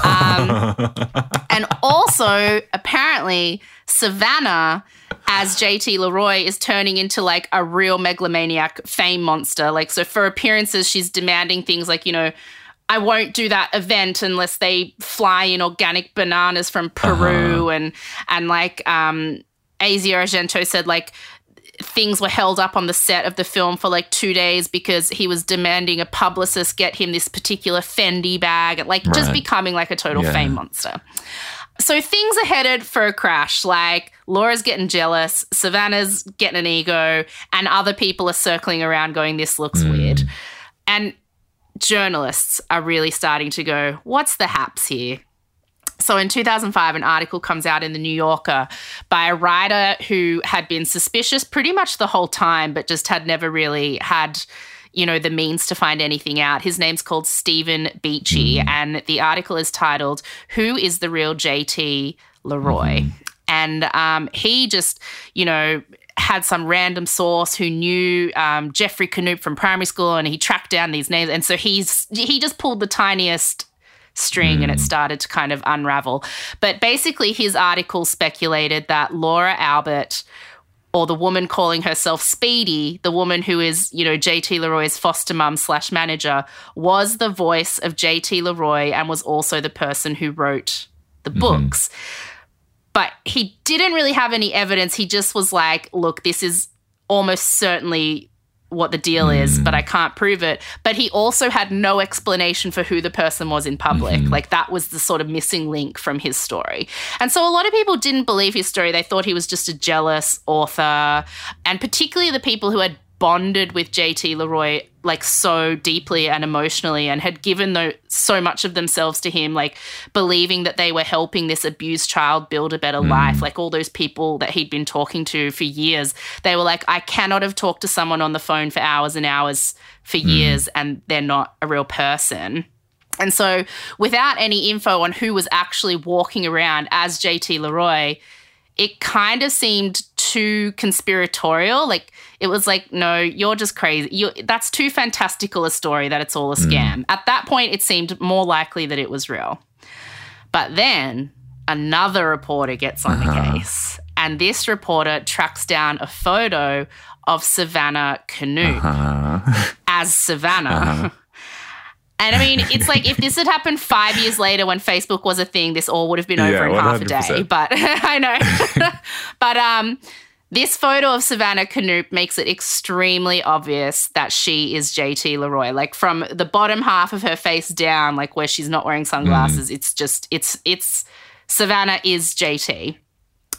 Um, and also apparently savannah as JT Leroy is turning into like a real megalomaniac fame monster. Like, so for appearances, she's demanding things like, you know, I won't do that event unless they fly in organic bananas from Peru and and like um Asia Argento said like things were held up on the set of the film for like two days because he was demanding a publicist get him this particular Fendi bag, like just becoming like a total Yeah. fame monster. So things are headed for a crash. Like Laura's getting jealous, Savannah's getting an ego, and other people are circling around going, This looks hmm. weird. And journalists are really starting to go, What's the haps here? So in 2005, an article comes out in the New Yorker by a writer who had been suspicious pretty much the whole time, but just had never really had, you know, the means to find anything out. His name's called Stephen Beachy, and the article is titled "Who is the real JT Leroy?" And um, he just, you know, had some random source who knew um, Geoffrey Knoop from primary school, and he tracked down these names, and so he's he just pulled the tiniest string and it hmm. started to kind of unravel. But basically, his article speculated that Laura Albert, or the woman calling herself Speedy, the woman who is, you know, JT Leroy's foster mum slash manager, was the voice of JT Leroy and was also the person who wrote the mm-hmm. books. But he didn't really have any evidence. He just was like, look, this is almost certainly what the deal is, but mm. I can't prove it. But he also had no explanation for who the person was in public. Mm-hmm. Like that was the sort of missing link from his story. And so a lot of people didn't believe his story. They thought he was just a jealous author. And particularly the people who had bonded with JT Leroy like so deeply and emotionally and had given the, so much of themselves to him like believing that they were helping this abused child build a better Mm. life like all those people that he'd been talking to for years they were like I cannot have talked to someone on the phone for hours and hours for Mm. years and they're not a real person and so, without any info on who was actually walking around as JT Leroy, it kind of seemed too conspiratorial. Like it was like, no, you're just crazy. You that's too fantastical a story that it's all a scam. At that point, it seemed more likely that it was real. But then another reporter gets on the case, and this reporter tracks down a photo of Savannah Knoop as Savannah. And I mean, it's like if this had happened five years later when Facebook was a thing, this all would have been over Yeah, in half a day. But I know. but um, this photo of Savannah Knoop makes it extremely obvious that she is JT Leroy. Like from the bottom half of her face down, like where she's not wearing sunglasses, mm. it's just it's it's Savannah is JT.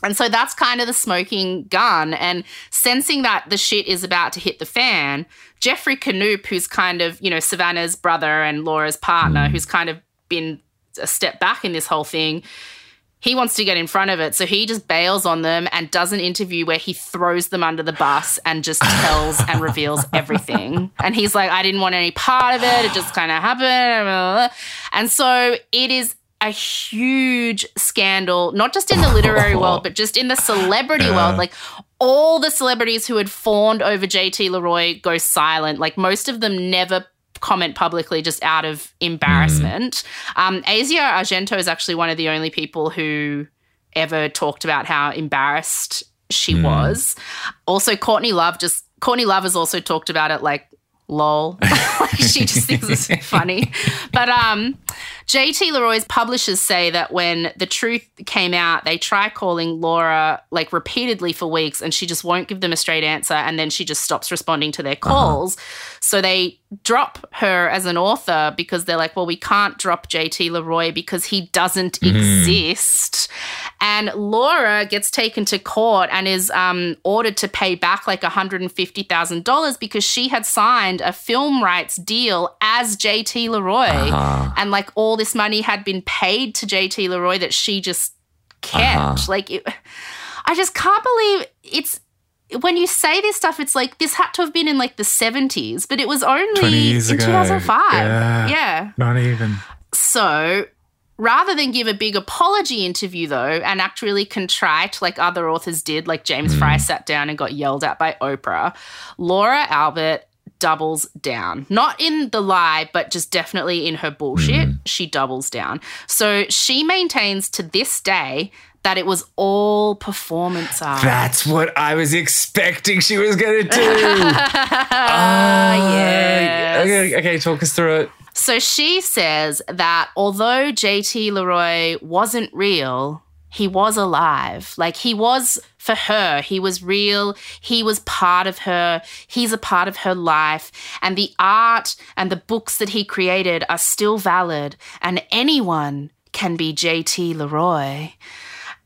And so that's kind of the smoking gun. And sensing that the shit is about to hit the fan, Geoffrey Knoop, who's kind of, you know, Savannah's brother and Laura's partner, mm. who's kind of been a step back in this whole thing, he wants to get in front of it. So he just bails on them and does an interview where he throws them under the bus and just tells and reveals everything. And he's like, I didn't want any part of it. It just kind of happened. And so it is a huge scandal, not just in the literary world, but just in the celebrity world. Like all the celebrities who had fawned over JT Leroy go silent. Like most of them never comment publicly just out of embarrassment. Um, Asia Argento is actually one of the only people who ever talked about how embarrassed she was. Also, Courtney Love just Courtney Love has also talked about it like lol. like she just thinks it's funny. But um JT Leroy's publishers say that when the truth came out, they try calling Laura like repeatedly for weeks and she just won't give them a straight answer and then she just stops responding to their calls. So they drop her as an author because they're like, well, we can't drop JT Leroy because he doesn't exist. And Laura gets taken to court and is um, ordered to pay back like $150,000 because she had signed a film rights deal as JT Leroy. And like all this money had been paid to JT Leroy that she just kept. Like, it, I just can't believe it's. When you say this stuff, it's like this had to have been in like the 70s, but it was only 20 years in ago. 2005. Yeah. yeah. Not even. So rather than give a big apology interview though and act really contrite like other authors did, like James Frey hmm. sat down and got yelled at by Oprah, Laura Albert doubles down. Not in the lie, but just definitely in her bullshit. Hmm. She doubles down. So she maintains to this day that it was all performance art. That's what I was expecting she was going to do. Ah, yes. okay, okay, talk us through it. So she says that although JT Leroy wasn't real, he was alive. Like he was for her, he was real. He was part of her. He's a part of her life. And the art and the books that he created are still valid. And anyone can be JT Leroy.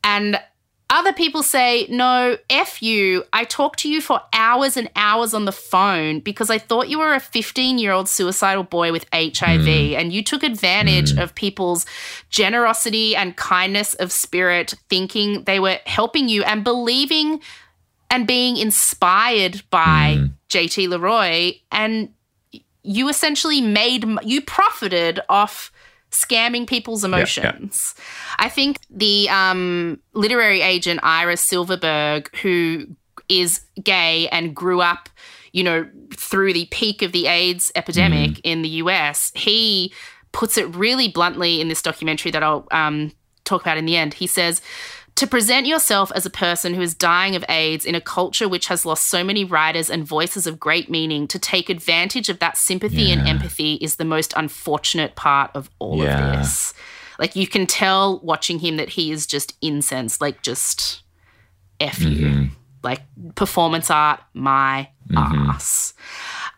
And other people say, no, F you. I talked to you for hours and hours on the phone because I thought you were a 15 year old suicidal boy with HIV mm. and you took advantage mm. of people's generosity and kindness of spirit, thinking they were helping you and believing and being inspired by mm. JT Leroy. And you essentially made, you profited off scamming people's emotions. I think the um, literary agent Ira Silverberg, who is gay and grew up, you know, through the peak of the AIDS epidemic in the US, he puts it really bluntly in this documentary that I'll um, talk about in the end. He says, to present yourself as a person who is dying of AIDS in a culture which has lost so many writers and voices of great meaning, to take advantage of that sympathy and empathy is the most unfortunate part of all Yeah. of this. Like you can tell watching him that he is just incensed, like just F you. Mm-hmm. Like performance art, my mm-hmm. ass.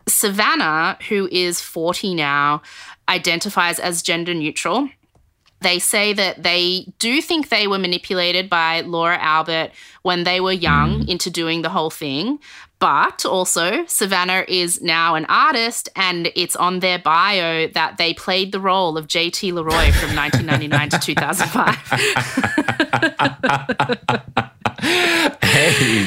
Savannah, who is 40 now, identifies as gender neutral. They say that they do think they were manipulated by Laura Albert when they were young mm. into doing the whole thing, But also, Savannah is now an artist, and it's on their bio that they played the role of JT Leroy from 1999 to 2005. hey,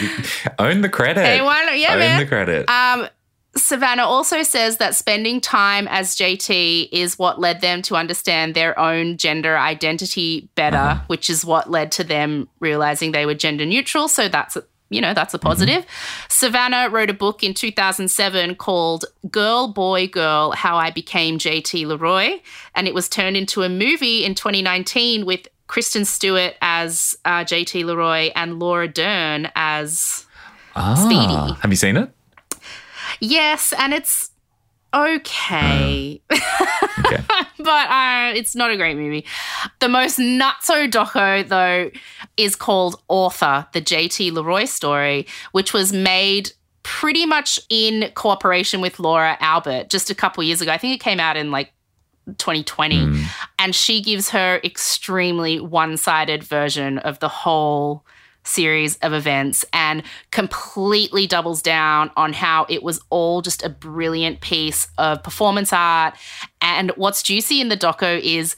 own the credit. Hey, why not? Yeah, own man. the credit. Um, Savannah also says that spending time as JT is what led them to understand their own gender identity better, Uh-huh. which is what led to them realizing they were gender neutral. So that's you know that's a Mm-hmm. positive. Savannah wrote a book in 2007 called "Girl, Boy, Girl: How I Became JT Leroy," and it was turned into a movie in 2019 with Kristen Stewart as uh, JT Leroy and Laura Dern as Ah, Speedy. Have you seen it? Yes, and it's okay. Okay. but uh, it's not a great movie. The most nutso doco, though, is called Author, the JT Leroy story, which was made pretty much in cooperation with Laura Albert just a couple years ago. I think it came out in like 2020. And she gives her extremely one sided version of the whole series of events and completely doubles down on how it was all just a brilliant piece of performance art. And what's juicy in the doco is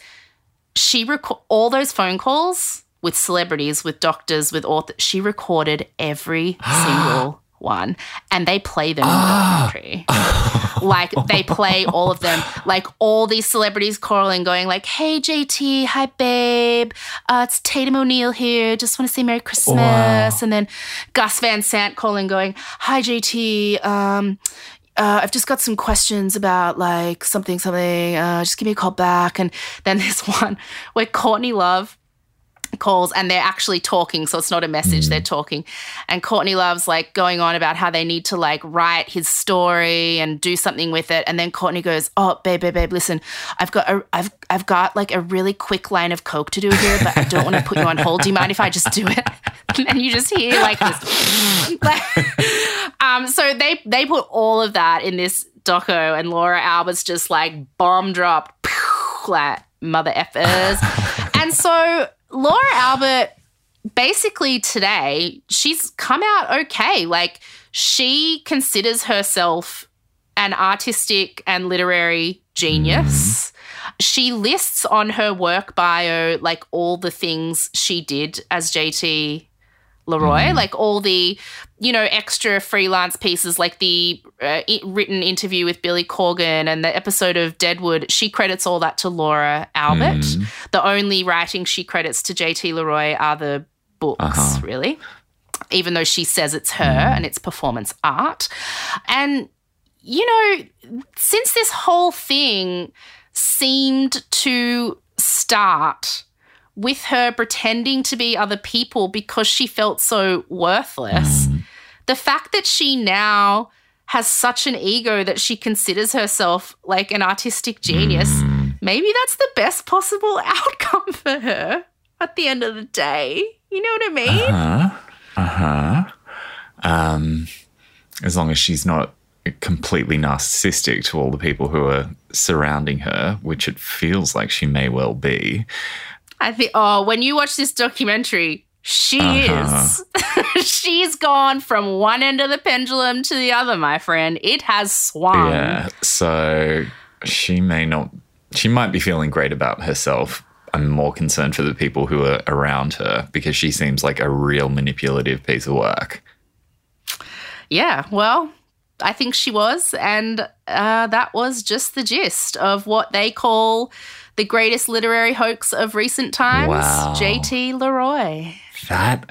she reco- all those phone calls with celebrities, with doctors, with authors. She recorded every single one, and they play them in the ah. documentary. like they play all of them. Like all these celebrities calling, going like, "Hey JT, hi babe, uh, it's Tatum O'Neal here. Just want to say Merry Christmas." Wow. And then Gus Van Sant calling, going, "Hi JT, um, uh, I've just got some questions about like something, something. Uh, just give me a call back. And then this one where Courtney Love calls and they're actually talking, so it's not a message, they're talking. And Courtney Love's like going on about how they need to like write his story and do something with it. And then Courtney goes, "Oh, babe, babe, babe, listen, I've got a, I've I've got like a really quick line of coke to do here, but I don't want to put you on hold. Do you mind if I just do it?" And you just hear like this. um, so they they put all of that in this doco, and Laura Albert's just like bomb dropped, like mother effers. And so Laura Albert basically today she's come out okay. Like she considers herself an artistic and literary genius. Mm-hmm. She lists on her work bio like all the things she did as JT Leroy, mm-hmm. like all the, you know, extra freelance pieces, like the uh, written interview with Billy Corgan and the episode of Deadwood. She credits all that to Laura Albert. Mm. The only writing she credits to JT Leroy are the books, uh-huh. really, even though she says it's her mm. and it's performance art. And, you know, since this whole thing seemed to start with her pretending to be other people because she felt so worthless. The fact that she now has such an ego that she considers herself like an artistic genius, maybe that's the best possible outcome for her at the end of the day. You know what I mean? Uh huh. Um, as long as she's not completely narcissistic to all the people who are surrounding her, which it feels like she may well be. I think, oh, when you watch this documentary, she Uh-huh. is. She's gone from one end of the pendulum to the other, my friend. It has swung. Yeah. So she may not, she might be feeling great about herself. I'm more concerned for the people who are around her because she seems like a real manipulative piece of work. Yeah, well, I think she was. And uh, that was just the gist of what they call the greatest literary hoax of recent times Wow. JT Leroy. That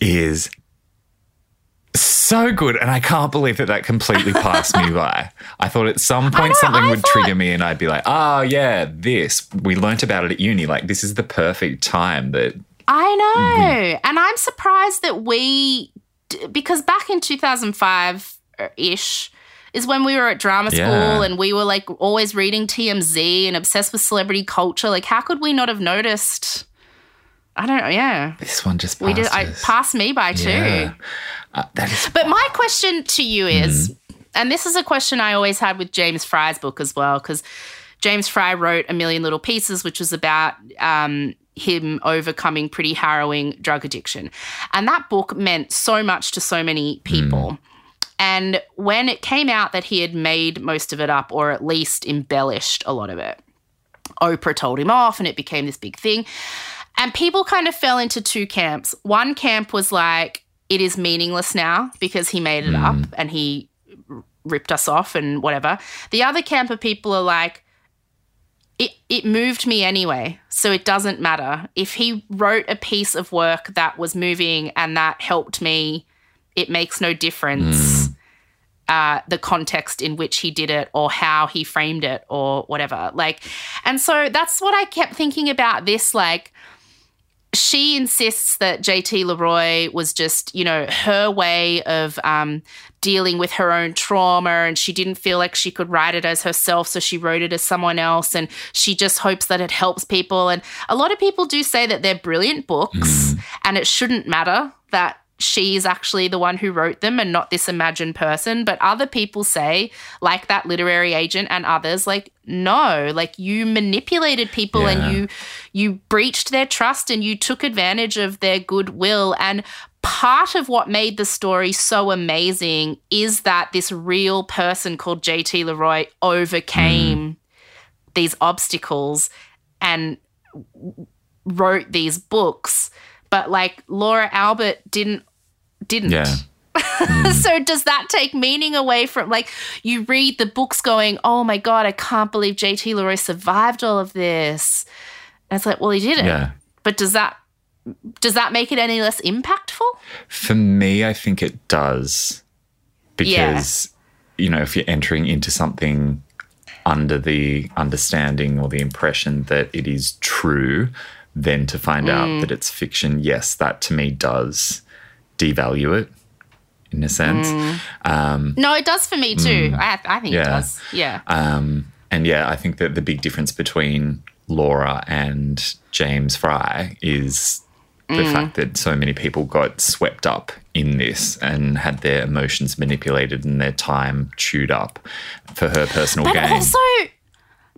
is so good. And I can't believe that that completely passed me by. I thought at some point something I would thought- trigger me and I'd be like, oh, yeah, this. We learnt about it at uni. Like, this is the perfect time that. I know. And I'm surprised that we, because back in 2005 ish, is when we were at drama school Yeah. and we were like always reading TMZ and obsessed with celebrity culture. Like, how could we not have noticed? I don't know. Yeah. This one just passed We did. I passed me by too. Yeah. Uh, that is. But my question to you is, Mm-hmm. and this is a question I always had with James Frey's book as well, because James Frey wrote A Million Little Pieces, which was about um, him overcoming pretty harrowing drug addiction. And that book meant so much to so many people. And when it came out that he had made most of it up, or at least embellished a lot of it, Oprah told him off and it became this big thing. And people kind of fell into two camps. One camp was like, it is meaningless now because he made it up hmm. and he r- ripped us off and whatever. The other camp of people are like, it, it moved me anyway, so it doesn't matter. If he wrote a piece of work that was moving and that helped me, it makes no difference uh, the context in which he did it or how he framed it or whatever. Like, and so that's what I kept thinking about this. Like, she insists that JT Leroy was just, you know, her way of um, dealing with her own trauma, and she didn't feel like she could write it as herself, so she wrote it as someone else, and she just hopes that it helps people. And a lot of people do say that they're brilliant books, and it shouldn't matter that she is actually the one who wrote them and not this imagined person. But other people say, like that literary agent and others, like, no, like you manipulated people Yeah. and you you breached their trust and you took advantage of their goodwill. And part of what made the story so amazing is that this real person called JT Leroy overcame mm. these obstacles and wrote these books. But like Laura Albert didn't didn't. Yeah. Hmm. so does that take meaning away from like you read the books going, oh my god, I can't believe JT Leroy survived all of this. And it's like, well, he didn't. Yeah. But does that does that make it any less impactful? For me, I think it does. Because, you know, if you're entering into something under the understanding or the impression that it is true, then to find out that it's fiction, yes, that to me does devalue it in a sense. Um, No, it does for me too. I I think it does. Yeah. um, and yeah, I think that the big difference between Laura and James Frey is the fact that so many people got swept up in this and had their emotions manipulated and their time chewed up for her personal but gain. also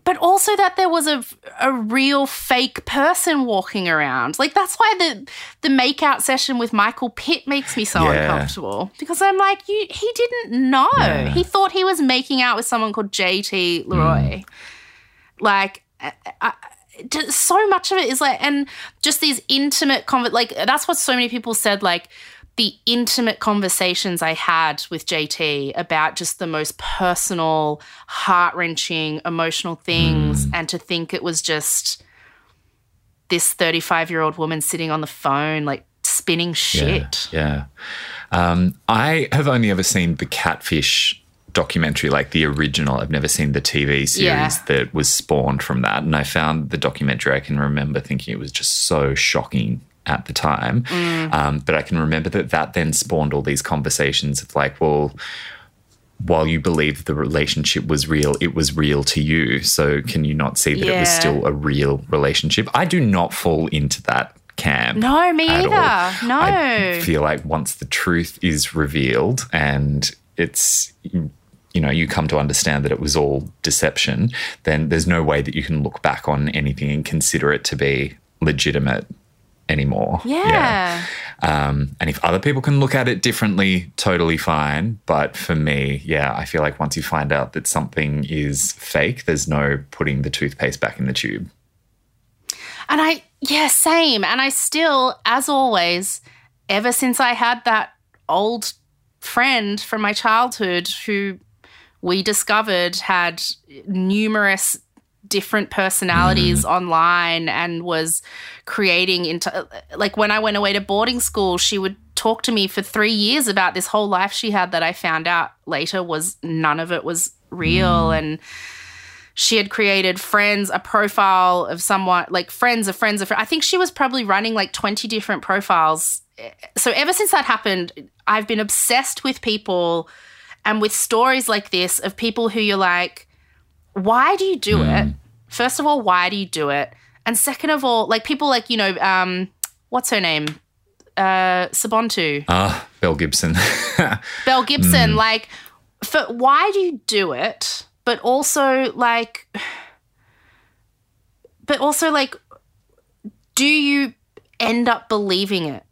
but also that there was a, a real fake person walking around. Like that's why the the makeout session with michael pitt makes me so Yeah. uncomfortable. Because i'm like you he didn't know. Yeah. he thought he was making out with someone called jt leroy hmm. like uh, uh, I, I, so much of it is like and just these intimate like that's what so many people said like the intimate conversations I had with JT about just the most personal, heart wrenching, emotional things, and to think it was just this 35 year old woman sitting on the phone, like spinning shit. Yeah. yeah. Um, I have only ever seen the Catfish documentary, like the original. I've never seen the TV series Yeah. that was spawned from that. And I found the documentary, I can remember thinking it was just so shocking at the time. Um, but I can remember that that then spawned all these conversations of like, well, while you believe the relationship was real, it was real to you. So can you not see that it was still a real relationship? I do not fall into that camp. No, me at all. either. No. I feel like once the truth is revealed and it's you know you come to understand that it was all deception, then there's no way that you can look back on anything and consider it to be legitimate anymore. yeah. Um, and if other people can look at it differently, totally fine. But for me, yeah, I feel like once you find out that something is fake, there's no putting the toothpaste back in the tube. And I, yeah, same. And I still, as always, ever since I had that old friend from my childhood who we discovered had numerous different personalities mm. online and was creating into like when I went away to boarding school she would talk to me for 3 years about this whole life she had that I found out later was none of it was real. Mm. And she had created friends a profile of someone like friends of friends of fr- i think she was probably running like 20 different profiles. So ever since that happened i've been obsessed with people and with stories like this of people who you're like why do you do it first of all why do you do it and second of all like people like you know um what's her name uh sabontu Ah, Belle Gibson. Belle Gibson, like, for why do you do it? But also, like, but also, like, do you end up believing it?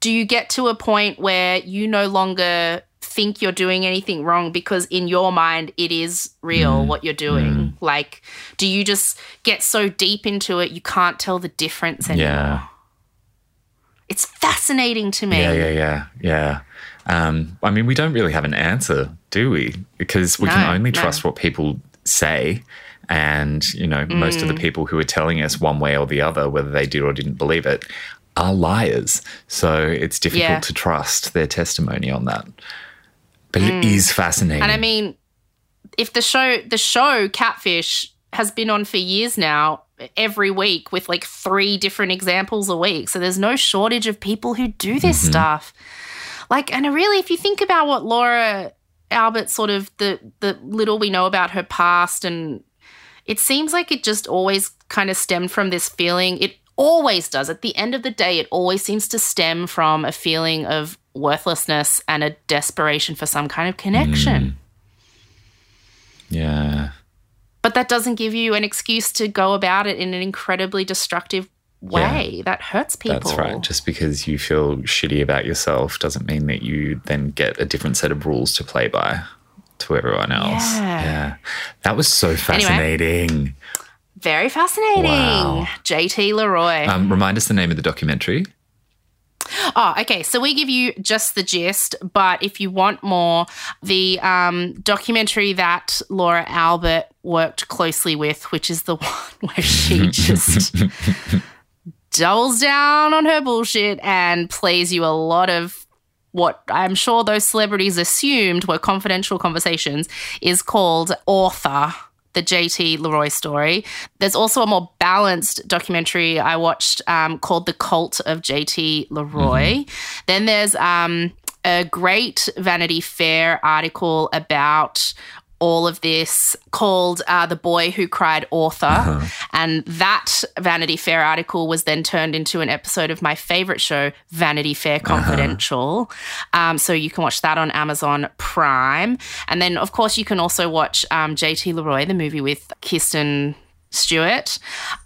Do you get to a point where you no longer think you're doing anything wrong because in your mind it is real Mm. what you're doing. Like, do you just get so deep into it you can't tell the difference anymore? Yeah. It's fascinating to me. Yeah, yeah, yeah, yeah. Um, I mean, we don't really have an answer, do we? Because we can No, only no. trust what people say. And, you know, most Mm. of the people who are telling us one way or the other, whether they did or didn't believe it, are liars. So it's difficult Yeah. to trust their testimony on that. But it is fascinating. Mm. And I mean, if the show the show Catfish has been on for years now, every week with like three different examples a week. So there's no shortage of people who do this Mm-hmm. stuff. Like, and really, if you think about what Laura Albert sort of the the little we know about her past, and it seems like it just always kind of stemmed from this feeling. It always does. At the end of the day, it always seems to stem from a feeling of worthlessness and a desperation for some kind of connection. yeah. But that doesn't give you an excuse to go about it in an incredibly destructive way. That hurts people. That's right. Just because you feel shitty about yourself doesn't mean that you then get a different set of rules to play by to everyone else. Yeah. That was so fascinating. Very fascinating. Wow. JT Leroy. Um, remind us the name of the documentary. Oh, okay. So we give you just the gist, but if you want more, the um, documentary that Laura Albert worked closely with, which is the one where she just doubles down on her bullshit and plays you a lot of what I'm sure those celebrities assumed were confidential conversations, is called Author. The JT Leroy story. There's also a more balanced documentary I watched um, called The Cult of JT Leroy. Then there's um, a great Vanity Fair article about all of this called uh, The Boy Who Cried Author. And that Vanity Fair article was then turned into an episode of my favorite show, Vanity Fair Confidential. Um, so you can watch that on Amazon Prime. And then, of course, you can also watch um, JT Leroy, the movie with Kirsten Stewart.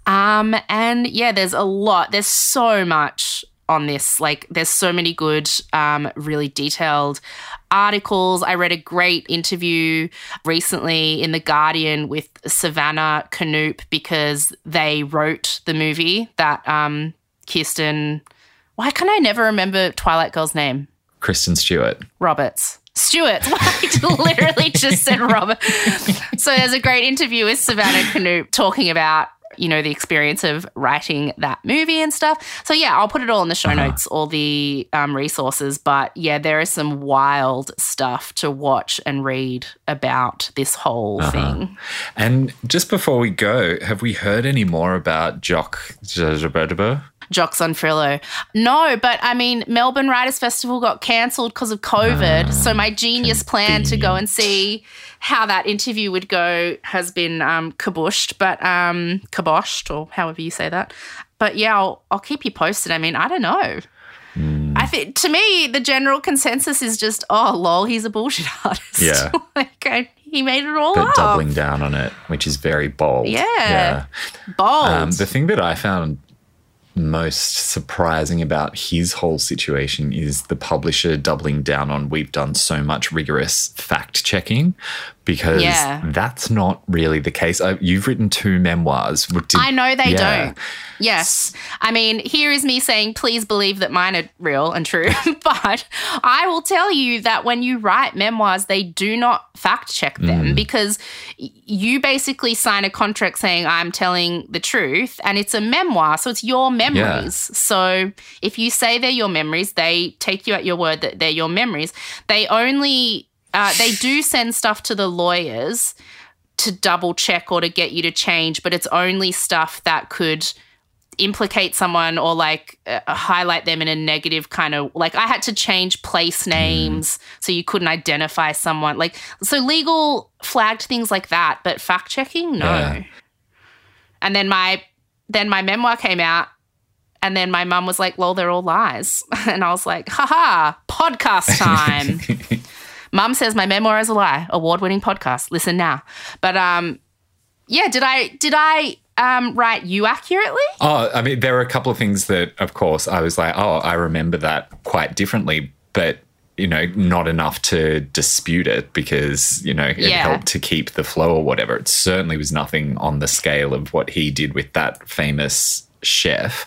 Um, and yeah, there's a lot, there's so much on this. Like, there's so many good, um, really detailed articles. I read a great interview recently in The Guardian with Savannah Knoop because they wrote the movie that um, Kirsten. Why can I never remember Twilight Girl's name? Kristen Stewart. Roberts. Stewart. I literally just said Robert. So there's a great interview with Savannah Knoop talking about, you know, the experience of writing that movie and stuff. So yeah, I'll put it all in the show notes, all the um, resources. But yeah, there is some wild stuff to watch and read about this whole thing. And just before we go, have we heard any more about Jock Zazabedaba? Jock Zonfrillo. No, but I mean, Melbourne Writers Festival got cancelled because of COVID. so my genius plan to go and see how that interview would go has been um, kabushed, but um, kaboshed, or however you say that. But yeah, I'll, I'll keep you posted. I mean, I don't know. I think to me, the general consensus is just, oh, lol, he's a bullshit artist. Yeah. like, I, he made it all But up. doubling down on it, which is very bold. Yeah. Bold. Um, the thing that I found most surprising about his whole situation is the publisher doubling down on we've done so much rigorous fact checking because Yeah. that's not really the case. Uh, you've written two memoirs. Did- I know they Yeah. don't. Yes. I mean, here is me saying, please believe that mine are real and true. but I will tell you that when you write memoirs, they do not fact check them because you basically sign a contract saying, I'm telling the truth. And it's a memoir. So it's your memories. So if you say they're your memories, they take you at your word that they're your memories. They only, uh, they do send stuff to the lawyers to double check or to get you to change, but it's only stuff that could implicate someone or like uh, highlight them in a negative kind of like I had to change place names so you couldn't identify someone. Like so legal flagged things like that but fact checking no. Yeah. and then my then my memoir came out and then my mum was like well they're all lies. And I was like haha podcast time mum says my memoir is a lie award winning podcast listen now but um yeah did I did I um write you accurately Oh, I mean, there were a couple of things that, of course, I was like, oh, I remember that quite differently. But you know, not enough to dispute it because, you know, it Yeah. helped to keep the flow or whatever. It certainly was nothing on the scale of what he did with that famous chef.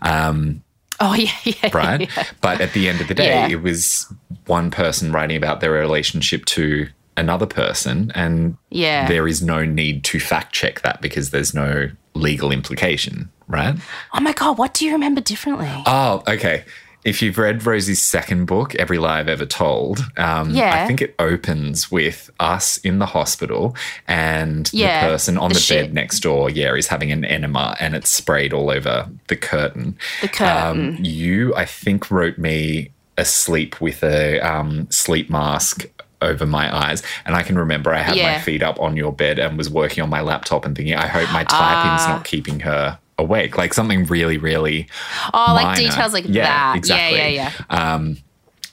Um, Oh yeah, yeah, right? yeah. But at the end of the day, Yeah. it was one person writing about their relationship to another person, and Yeah. there is no need to fact check that because there's no legal implication, right? Oh my god, what do you remember differently? Oh, okay. If you've read Rosie's second book, Every Lie I've Ever Told, um, Yeah. I think it opens with us in the hospital and Yeah, the person on the the, bed next door, yeah, is having an enema and it's sprayed all over the curtain. The curtain. Um, you, I think, wrote me asleep with a um, sleep mask over my eyes. And I can remember I had my feet up on your bed and was working on my laptop and thinking, I hope my typing's Ah. not keeping her awake. Like something really, really oh, like details like Yeah, that. exactly. Yeah, yeah, yeah. um,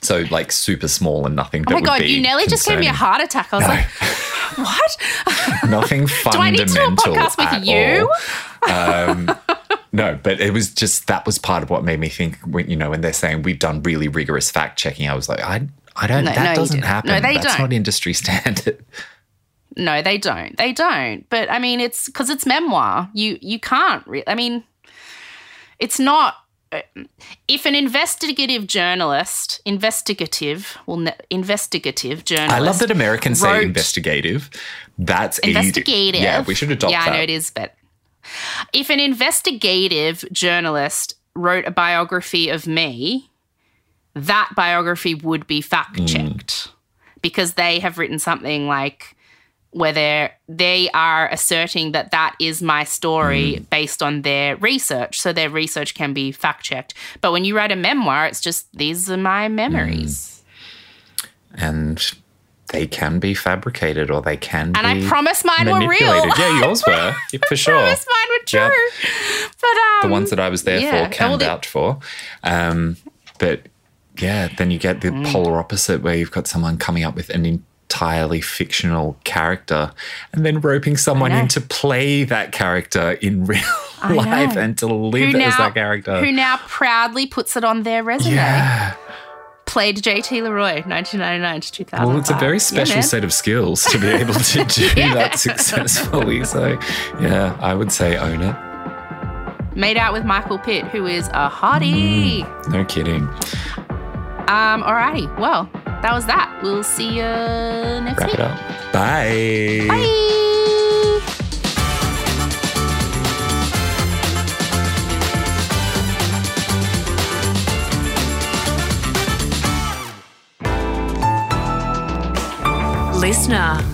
so like super small and nothing. Oh my god, you nearly just gave me a heart attack. I was like, what? Nothing fundamental. Do I need to do a podcast with you? Um, no, but it was just that was part of what made me think. When, you know, when they're saying we've done really rigorous fact checking, I was like, I, I don't. No, that no, doesn't happen. No, they That's don't. not industry standard. No, they don't. They don't. But I mean, it's because it's memoir. You you can't. Re- I mean, it's not. uh, If an investigative journalist, investigative, well, ne- investigative journalist. I love that Americans say investigative. That's easy. investigative. Yeah, we should adopt that. Yeah, that. I know it is, but if an investigative journalist wrote a biography of me, that biography would be fact Mm. checked because they have written something like where they are asserting that that is my story Mm. based on their research. So their research can be fact checked. But when you write a memoir, it's just these are my memories. and they can be fabricated or they can be And I promise mine were real. Yeah, yours were for sure. I promise mine were true. Yep. But um, the ones that I was there yeah. for can the- vouch for. Um, but yeah, then you get the Mm. polar opposite where you've got someone coming up with an entirely fictional character and then roping someone in to play that character in real I life know. and to live who as now, that character. who now proudly puts it on their resume. yeah. Played JT Leroy, 1999 to 2000. Well, it's a very special man. set of skills to be able to do Yeah. that successfully. So, yeah, I would say own it. Made out with Michael Pitt, who is a hottie. No kidding. Um, alrighty. Well, that was that. We'll see you next Wrap week. it up. Bye. Bye. Listener.